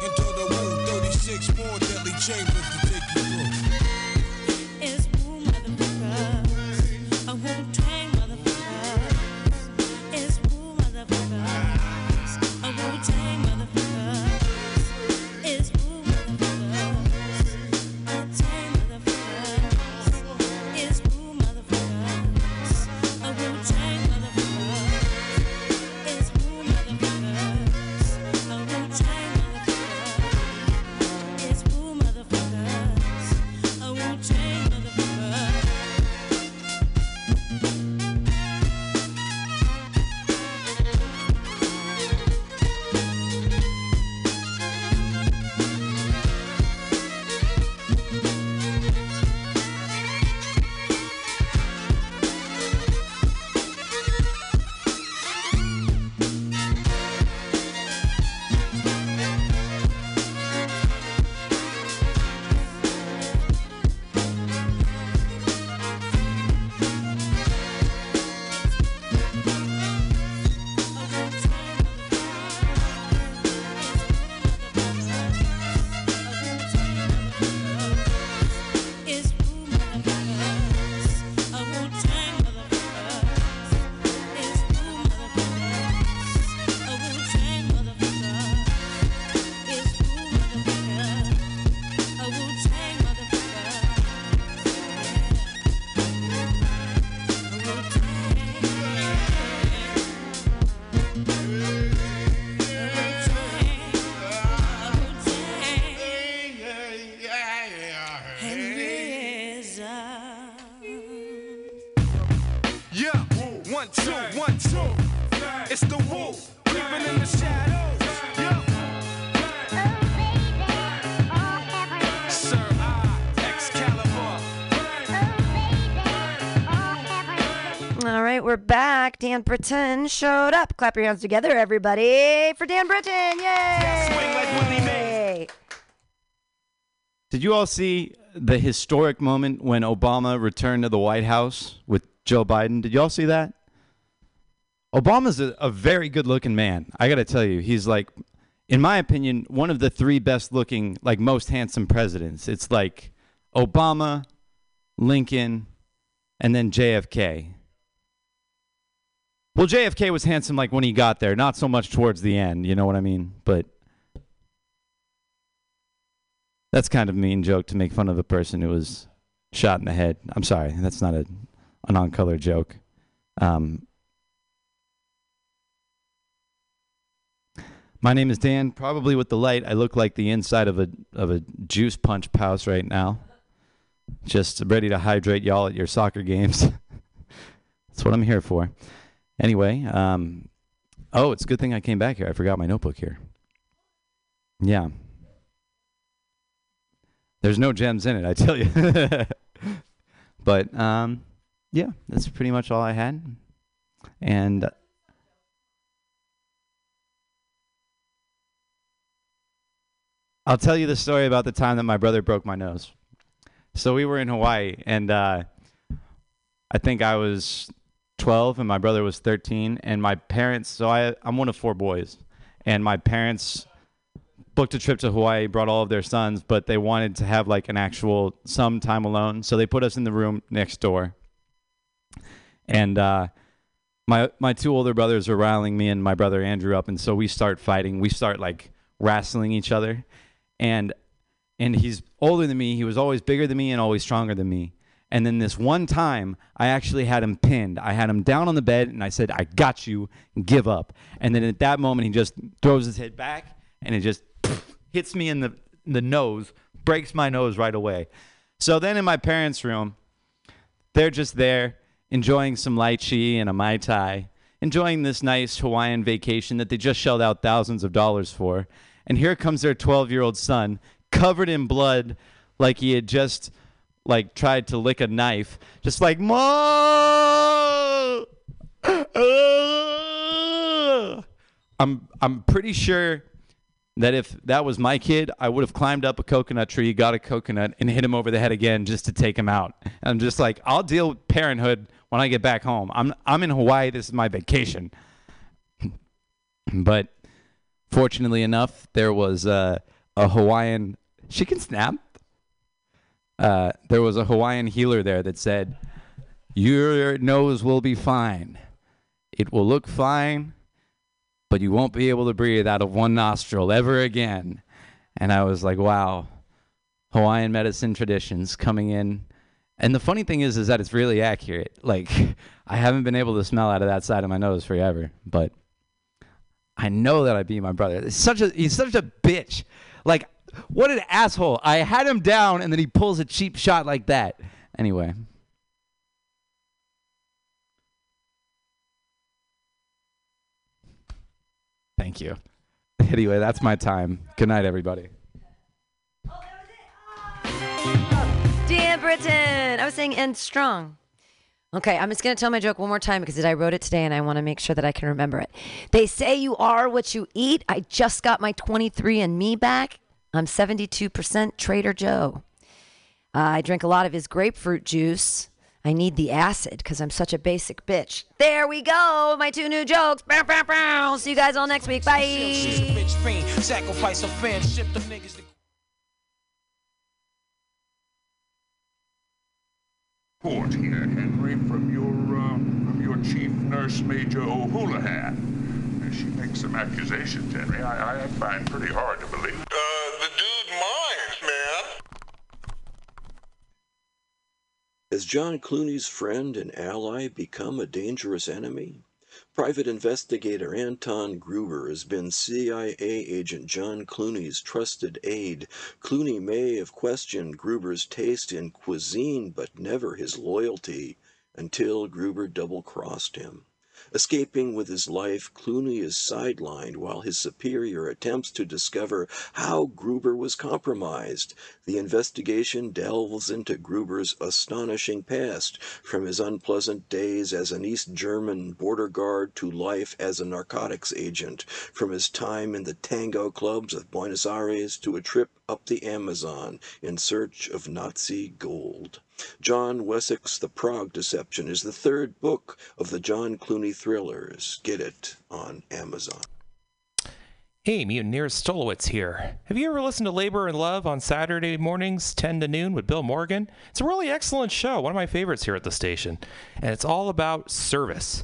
into the womb, 36 more deadly chambers Dan Britton showed up. Clap your hands together, everybody, for Dan Britton. Yay! Did you all see the historic moment when Obama returned to the White House with Joe Biden? Did you all see that? Obama's a, a very good looking man. I got to tell you, he's like, in my opinion, one of the three best looking, like most handsome presidents. It's like Obama, Lincoln, and then JFK. Well, JFK was handsome like when he got there, not so much towards the end, you know what I mean? But that's kind of a mean joke to make fun of a person who was shot in the head. I'm sorry, that's not a, a non-color joke. Um, my name is Dan. Probably with the light, I look like the inside of a of a juice punch pouch right now. Just ready to hydrate y'all at your soccer games. that's what I'm here for. Anyway, um, oh, it's a good thing I came back here. I forgot my notebook here. Yeah. There's no gems in it, I tell you. but um, yeah, that's pretty much all I had. And I'll tell you the story about the time that my brother broke my nose. So we were in Hawaii, and uh, I think I was 12 and my brother was 13. And my parents, so I, I'm one of four boys, and my parents booked a trip to Hawaii, brought all of their sons, but they wanted to have like an actual some time alone. So they put us in the room next door. And uh, my my two older brothers are riling me and my brother Andrew up, and so we start fighting. We start like wrestling each other. and and he's older than me. He was always bigger than me and always stronger than me. And then this one time, I actually had him pinned. I had him down on the bed, and I said, "I got you. Give up." And then at that moment, he just throws his head back, and it just hits me in the the nose, breaks my nose right away. So then in my parents' room, they're just there enjoying some lychee and a mai tai, enjoying this nice Hawaiian vacation that they just shelled out thousands of dollars for. And here comes their 12-year-old son, covered in blood, like he had just like tried to lick a knife, just like mom. I'm I'm pretty sure that if that was my kid, I would have climbed up a coconut tree, got a coconut, and hit him over the head again just to take him out. And I'm just like, I'll deal with parenthood when I get back home. I'm I'm in Hawaii. This is my vacation. but fortunately enough, there was uh, a Hawaiian. She can snap. Uh, there was a Hawaiian healer there that said, "Your nose will be fine. It will look fine." but you won't be able to breathe out of one nostril ever again. And I was like, wow, Hawaiian medicine traditions coming in. And the funny thing is, is that it's really accurate. Like, I haven't been able to smell out of that side of my nose forever, but I know that I beat my brother. It's such a, he's such a bitch. Like, what an asshole. I had him down, and then he pulls a cheap shot like that. Anyway. Thank you. Anyway, that's my time. Good night, everybody. Dan Britton, I was saying end strong. Okay, I'm just going to tell my joke one more time because I wrote it today and I want to make sure that I can remember it. They say you are what you eat. I just got my 23 and me back. I'm 72% Trader Joe. Uh, I drink a lot of his grapefruit juice. I need the acid because I'm such a basic bitch. There we go. My two new jokes. Bow, bow, bow. See you guys all next week. Bye. Bitch fiend, a fan, ship them niggas to Report here, Henry, from your uh, from your chief nurse, Major O'Houlihan. She makes some accusations, Henry. I, I find pretty hard to believe. Uh, the dude minds, man. Has John Clooney's friend and ally become a dangerous enemy? Private investigator Anton Gruber has been CIA agent John Clooney's trusted aide. Clooney may have questioned Gruber's taste in cuisine, but never his loyalty until Gruber double crossed him. Escaping with his life, Clooney is sidelined while his superior attempts to discover how Gruber was compromised. The investigation delves into Gruber's astonishing past, from his unpleasant days as an East German border guard to life as a narcotics agent, from his time in the tango clubs of Buenos Aires to a trip up the Amazon in search of Nazi gold. John Wessex' The Prague Deception is the third book of the John Clooney thrillers. Get it on Amazon. Hey, Mutineers Stolowitz here. Have you ever listened to Labor and Love on Saturday mornings, 10 to noon with Bill Morgan? It's a really excellent show, one of my favorites here at the station. And it's all about service.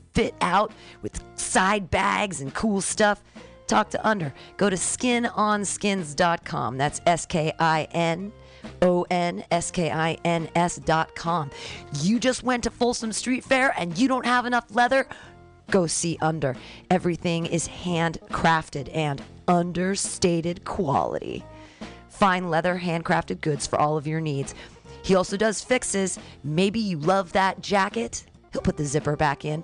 fit out with side bags and cool stuff? Talk to Under. Go to skinonskins.com. That's S K I N O N S K I N S dot com. You just went to Folsom Street Fair and you don't have enough leather? Go see Under. Everything is handcrafted and understated quality. Fine leather, handcrafted goods for all of your needs. He also does fixes. Maybe you love that jacket. He'll put the zipper back in.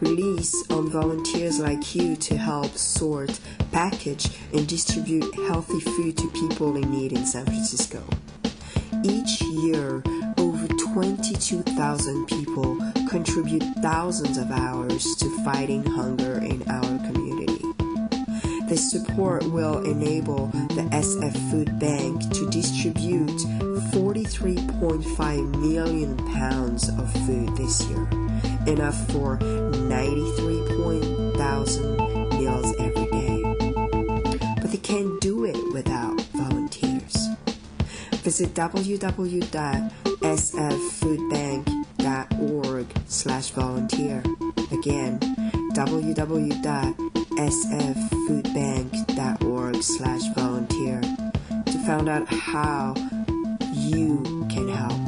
relies on volunteers like you to help sort, package, and distribute healthy food to people in need in San Francisco. Each year, over 22,000 people contribute thousands of hours to fighting hunger in our community. This support will enable the SF Food Bank to distribute 43.5 million pounds of food this year, enough for 93,000 meals every day. But they can't do it without volunteers. Visit www.sffoodbank.org slash volunteer. Again, www.sffoodbank.org slash volunteer to find out how you can help.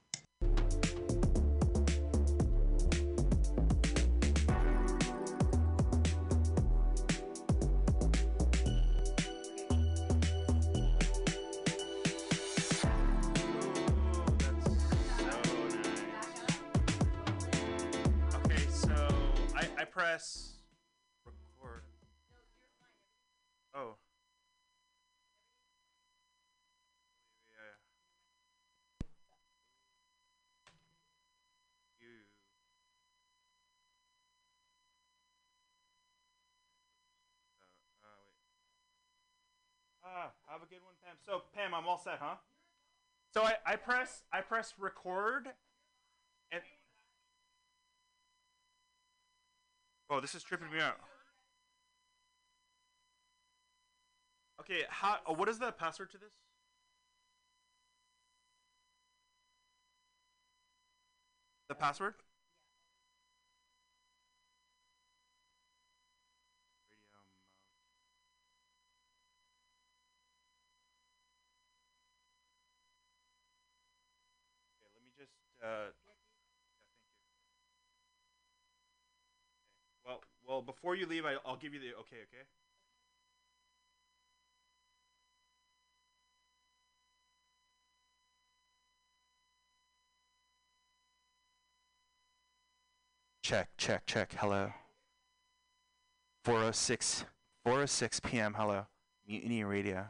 Press record. Oh. Uh, uh. Ah, have a good one, Pam. So, Pam, I'm all set, huh? So I, I press I press record, and oh, this is tripping me out. Okay, how? Oh, what is the password to this? The password? just. Uh, yeah, thank you. Okay. Well, before you leave, I, I'll give you the okay. Okay. Check, check, check. Hello. 406, 406 p.m. Hello. Mutiny Radio.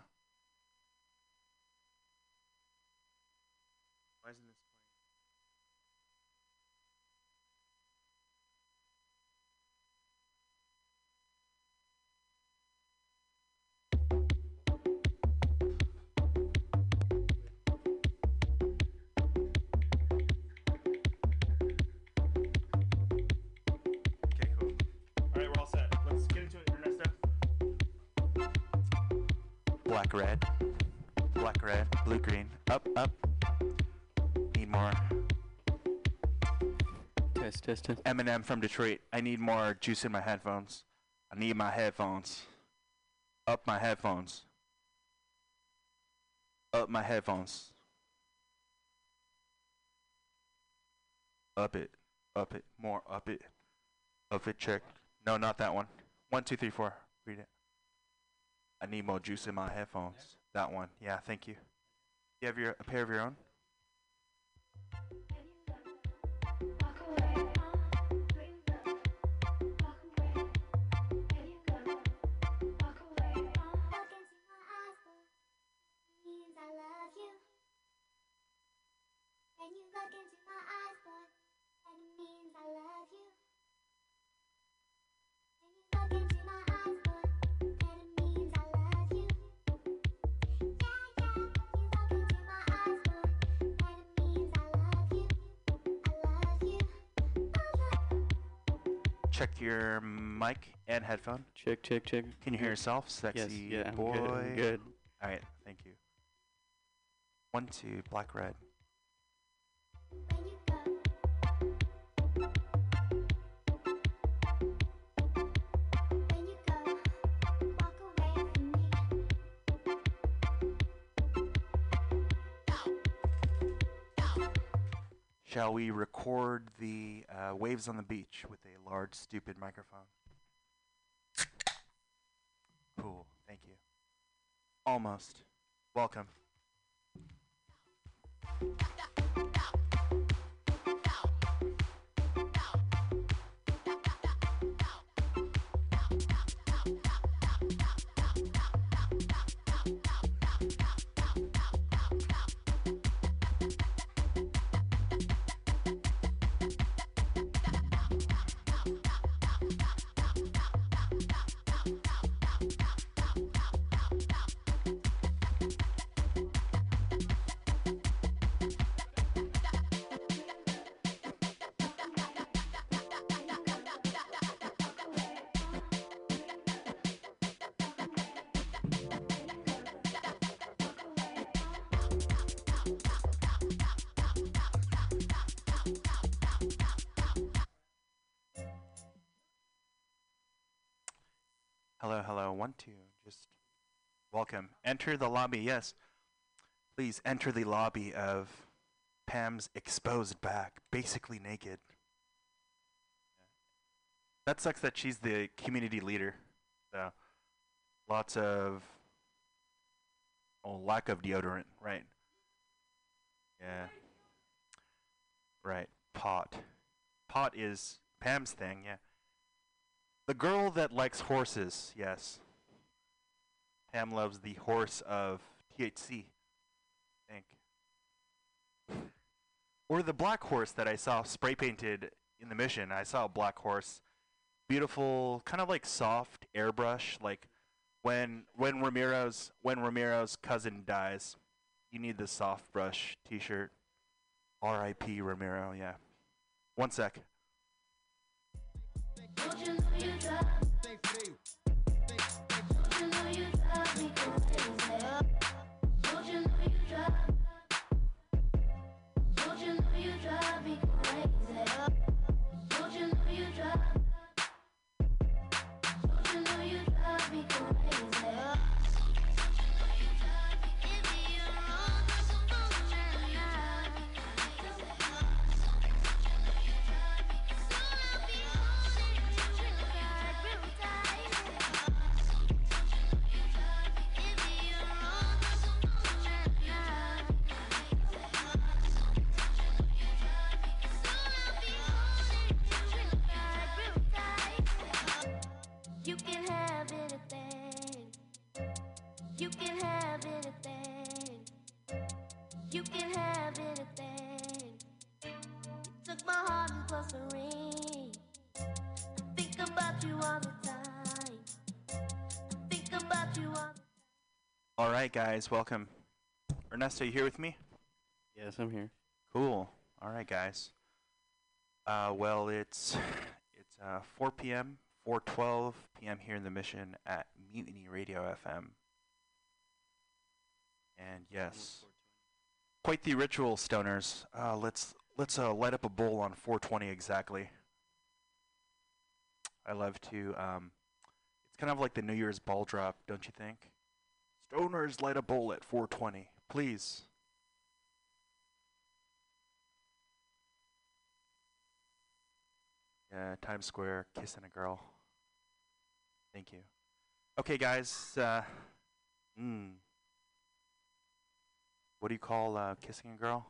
Black, red. Black, red. Blue, green. Up, up. Need more. Test, test, test. Eminem from Detroit. I need more juice in my headphones. I need my headphones. Up my headphones. Up my headphones. Up it. Up it. More. Up it. Up it. Check. No, not that one. One, two, three, four. Read it. I need more juice in my headphones. That one. Yeah, thank you. You have your a pair of your own? look into my eyes, boy, that means I love you. Check your mic and headphone. Check, check, check. Can you hear yourself, sexy yes, yeah, I'm boy? good, I'm good. All right, thank you. One, two, black, red. Shall we record the uh, waves on the beach with a large, stupid microphone? Cool, thank you. Almost. Welcome. Hello. One, two. Just welcome. Enter the lobby. Yes. Please enter the lobby of Pam's exposed back, basically naked. That sucks that she's the community leader. So, lots of oh, lack of deodorant, right? Yeah. Right. Pot. Pot is Pam's thing, yeah. The girl that likes horses, yes. Pam loves the horse of THC, I think. Or the black horse that I saw spray painted in the mission. I saw a black horse. Beautiful, kind of like soft airbrush, like when when Ramiro's when Ramiro's cousin dies, you need the soft brush t-shirt. R.I.P. Ramiro, yeah. One sec. Don't you know you drive? Don't All right, guys, welcome. Ernesto, you here with me? Yes, I'm here. Cool. All right, guys. Uh, well, it's it's uh, 4 p.m. 4:12 p.m. here in the Mission at Mutiny Radio FM. And yes, quite the ritual, stoners. Uh, let's let's uh, light up a bowl on 420 exactly. I love to. Um, it's kind of like the New Year's ball drop, don't you think? Stoners light a bowl at 420, please. Yeah, Times Square, kissing a girl. Thank you. Okay, guys. Uh, mm, what do you call uh, kissing a girl?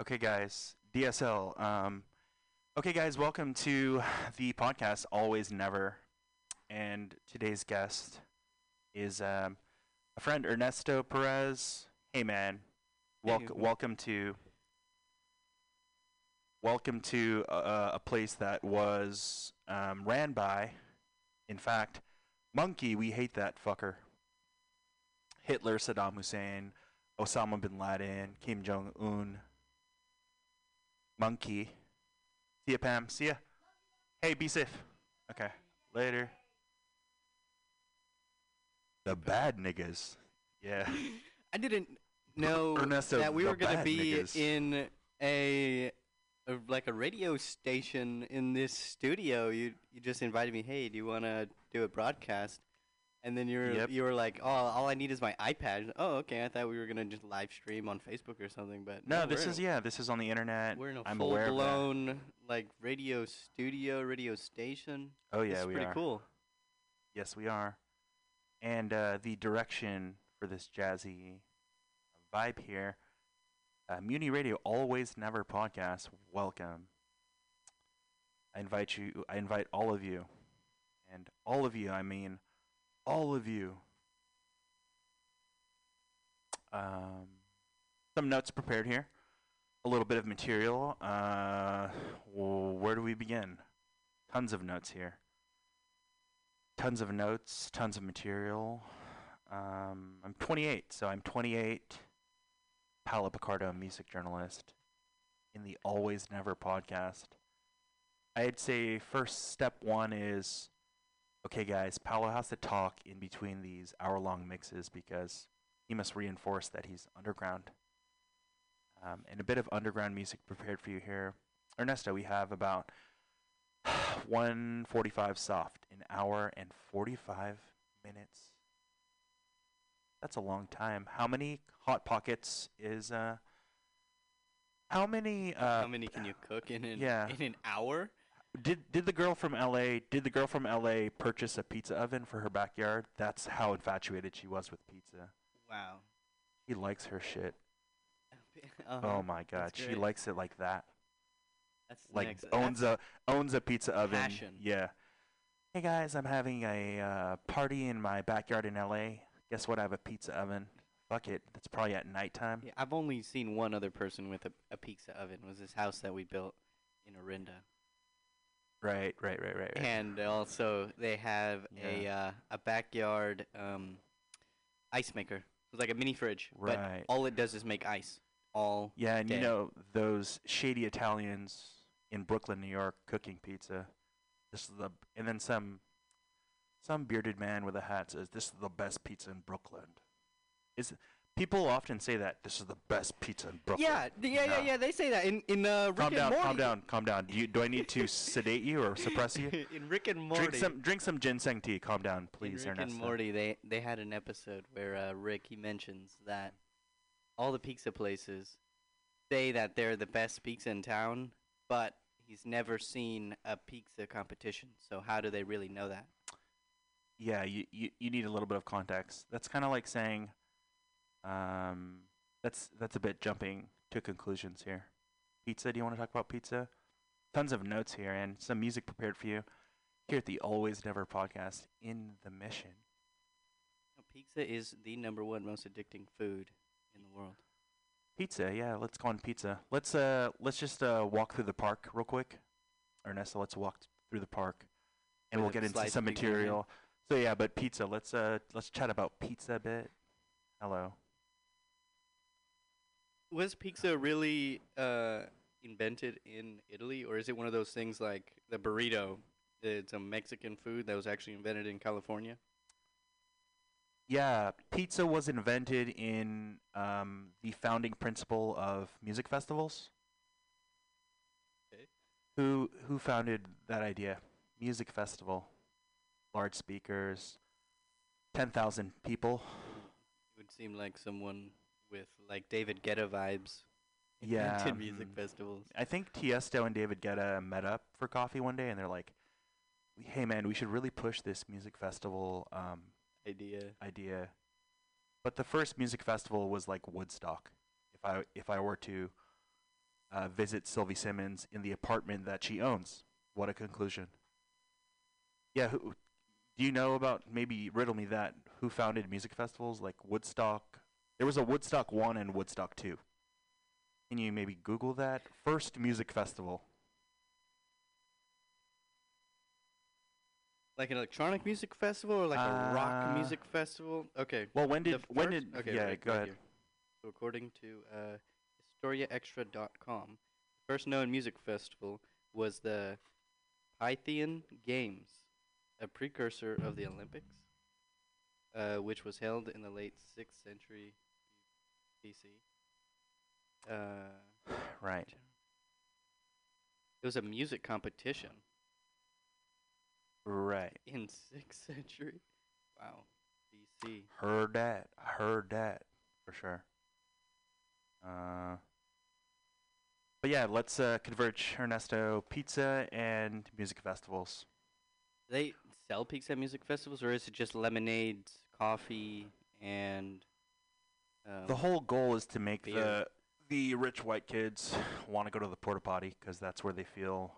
Okay, guys. DSL. Um, okay, guys. Welcome to the podcast Always Never, and today's guest is um, a friend Ernesto Perez. Hey, man. Welc- Hey. welcome to welcome to uh, a place that was um, ran by, in fact, Monkey. We hate that fucker. Hitler, Saddam Hussein, Osama bin Laden, Kim Jong Un. Monkey. See ya, Pam. See ya. Hey, be safe. Okay. Later. The bad niggas. Yeah. I didn't know Ernesto, that we were gonna be niggas. in a, a like a radio station in this studio. You you just invited me. Hey, do you want to do a broadcast? And then you're Yep. you were like, oh, all I need is my iPad. Oh, okay. I thought we were gonna just live stream on Facebook or something, but No, no, this is yeah. This is on the internet. We're in a I'm full blown like radio studio, radio station. Oh yeah, This is we pretty are. cool. Yes, we are. And uh, the direction for this jazzy vibe here, uh, Muni Radio Always Never podcast. Welcome. I invite you. I invite all of you, and all of you. I mean, all of you. Um, some notes prepared here. A little bit of material. Uh, where do we begin? Tons of notes here tons of notes, tons of material. Um, I'm 28, so I'm 28. Paolo Picardo, music journalist, in the Always Never podcast. I'd say first step one is, okay, guys, Paolo has to talk in between these hour-long mixes because he must reinforce that he's underground. Um, and a bit of underground music prepared for you here. Ernesto, we have about 145 soft, an hour and 45 minutes. That's a long time. How many hot pockets is uh how many uh How many can you cook in an yeah. in an hour? Did did the girl from LA did the girl from LA purchase a pizza oven for her backyard? That's how infatuated she was with pizza. Wow. He likes her shit. Uh-huh. Oh my god, she likes it like that. That's like next- owns that's a owns a pizza oven. passion. Yeah. Hey guys, I'm having a uh, party in my backyard in LA. Guess what? I have a pizza oven. Fuck it. That's probably at nighttime. Yeah, I've only seen one other person with a, a pizza oven. It was this house that we built in Orinda, Right, right, right, right, right. and also they have a uh, a backyard um, ice maker. It's like a mini fridge, Right. but all it does is make ice all Yeah, and day. you know those shady Italians in Brooklyn, New York, cooking pizza. This is the and then some some bearded man with a hat says this is the best pizza in Brooklyn. Is people often say that this is the best pizza in Brooklyn? Yeah, yeah, yeah, No. yeah. They say that in in uh, Rick Calm and down, Morty. calm down, calm down. Do you do I need to sedate you or suppress you? in Rick and Morty. Drink some drink some ginseng tea. Calm down, please, in Rick Ernesto. and Morty, they they had an episode where uh, Rick he mentions that all the pizza places say that they're the best pizza in town, but he's never seen a pizza competition. So how do they really know that? yeah, you, you, you need a little bit of context. That's kind of like saying, um, that's that's a bit jumping to conclusions here. Pizza? Do you want to talk about pizza? Tons of notes here and some music prepared for you here at the Always Never podcast in the Mission. Pizza is the number one most addicting food in the world. Pizza, yeah. Let's go on pizza. Let's uh let's just uh walk through the park real quick. Ernesto, let's walk through the park, and With we'll get into some material. So yeah, but pizza. Let's uh let's chat about pizza a bit. Hello. Was pizza really uh, invented in Italy, or is it one of those things like the burrito? It's a Mexican food that was actually invented in California. Yeah, pizza was invented in um, the founding principle of music festivals. Okay. Who who founded that idea? Music festival, large speakers, ten thousand people. It would seem like someone with like David Guetta vibes. Yeah, invented music mm. festivals. I think Tiesto and David Guetta met up for coffee one day, and they're like, "Hey man, we should really push this music festival um, Idea. idea." But the first music festival was like Woodstock. If I if I were to uh, visit Sylvie Simmons in the apartment that she owns, what a conclusion! Yeah, who, do you know about? Maybe riddle me that. Who founded music festivals like Woodstock? There was a Woodstock one and Woodstock two. Can you maybe Google that? First music festival. Like an electronic music festival or like a rock Uh, music festival? Okay. well, when did- when did- Okay, yeah, right, go right ahead. here. So according to uh, HistoryExtra.com, the first known music festival was the Pythian Games, a precursor of the Olympics, uh, which was held in the late sixth century BC. Uh, Right. It was a music competition Right. in sixth century. Wow. BC. Heard that. Heard that for sure. Uh, but yeah, let's uh, converge Ernesto pizza and music festivals. They sell pizza at music festivals, or is it just lemonade, coffee, and um, the whole goal is to make beer. the the rich white kids want to go to the porta potty because that's where they feel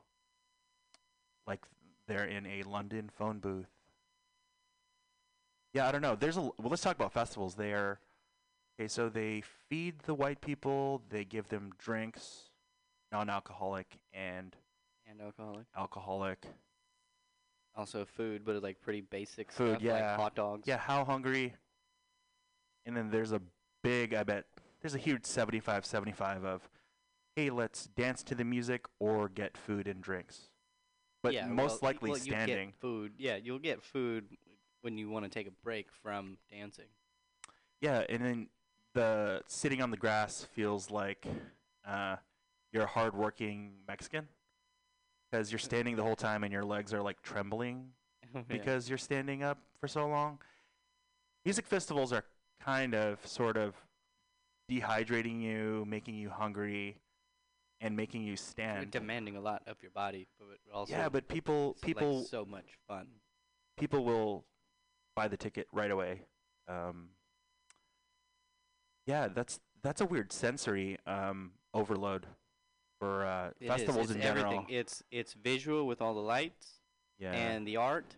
like they're in a London phone booth. Yeah, I don't know. There's a well. Let's talk about festivals. They are okay. So they feed the white people. They give them drinks, non-alcoholic and and alcoholic. alcoholic Also food, but like pretty basic food. stuff, yeah, like hot dogs. Yeah, how hungry? And then there's a big. I bet there's a huge 75-75 of, hey, let's dance to the music or get food and drinks. But yeah, most well, likely well, standing. food. Yeah, you'll get food when you want to take a break from dancing. Yeah, and then the sitting on the grass feels like uh, you're a hardworking Mexican because you're standing the whole time and your legs are like trembling Yeah. because you're standing up for so long. Music festivals are kind of sort of dehydrating you, making you hungry, and making you You're stand. demanding a lot of your body, but also Yeah, but people it's, like, people so much fun. people will buy the ticket right away. Um, yeah, that's that's a weird sensory um, overload for uh, It is, festivals it's in general. Everything. It's it's visual with all the lights. Yeah. And the art.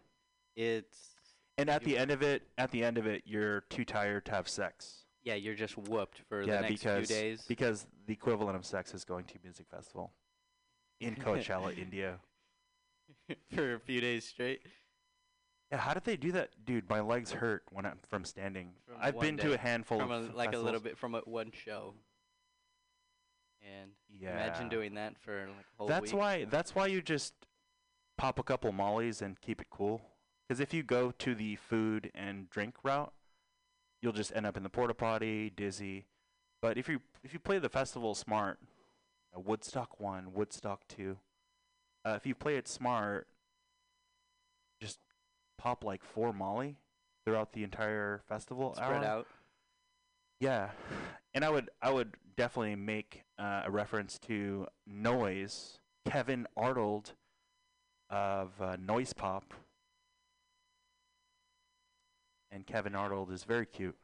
It's And at the end of it, at the end of it, you're too tired to have sex. Yeah, you're just whooped for yeah, the next because few days. because the equivalent of sex is going to music festival in Coachella, Indio. for a few days straight. Yeah, how did they do that, dude? My legs hurt when I'm from standing. From I've been to a handful from of a, like a little bit from a, one show. And Yeah. imagine doing that for like a whole That's week. why. That's why you just pop a couple mollies and keep it cool. Because if you go to the food and drink route, you'll just end up in the porta potty, dizzy. But if you if you play the festival smart, uh, Woodstock one, Woodstock two, uh, if you play it smart, just pop like four molly throughout the entire festival. Spread hour. out. Yeah, and I would I would definitely make uh, a reference to Noise, Kevin Arnold of uh, Noise Pop, and Kevin Arnold is very cute.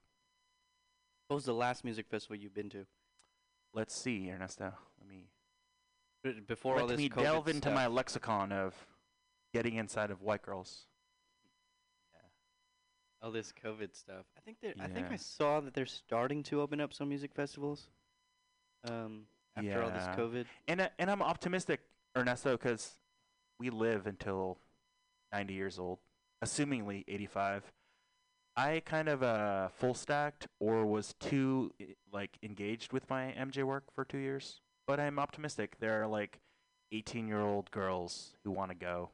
What was the last music festival you've been to? Let's see, Ernesto. Let me B- Before let all this me COVID delve into stuff. my lexicon of getting inside of white girls. Yeah. all this COVID stuff. I think they I think I saw that they're starting to open up some music festivals. Um, after all this COVID. And uh, and I'm optimistic, Ernesto, because we live until 90 years old. assumingly 85. I kind of uh, full stacked or was too like engaged with my MJ work for two years, but I'm optimistic. There are like 18 year old girls who want to go,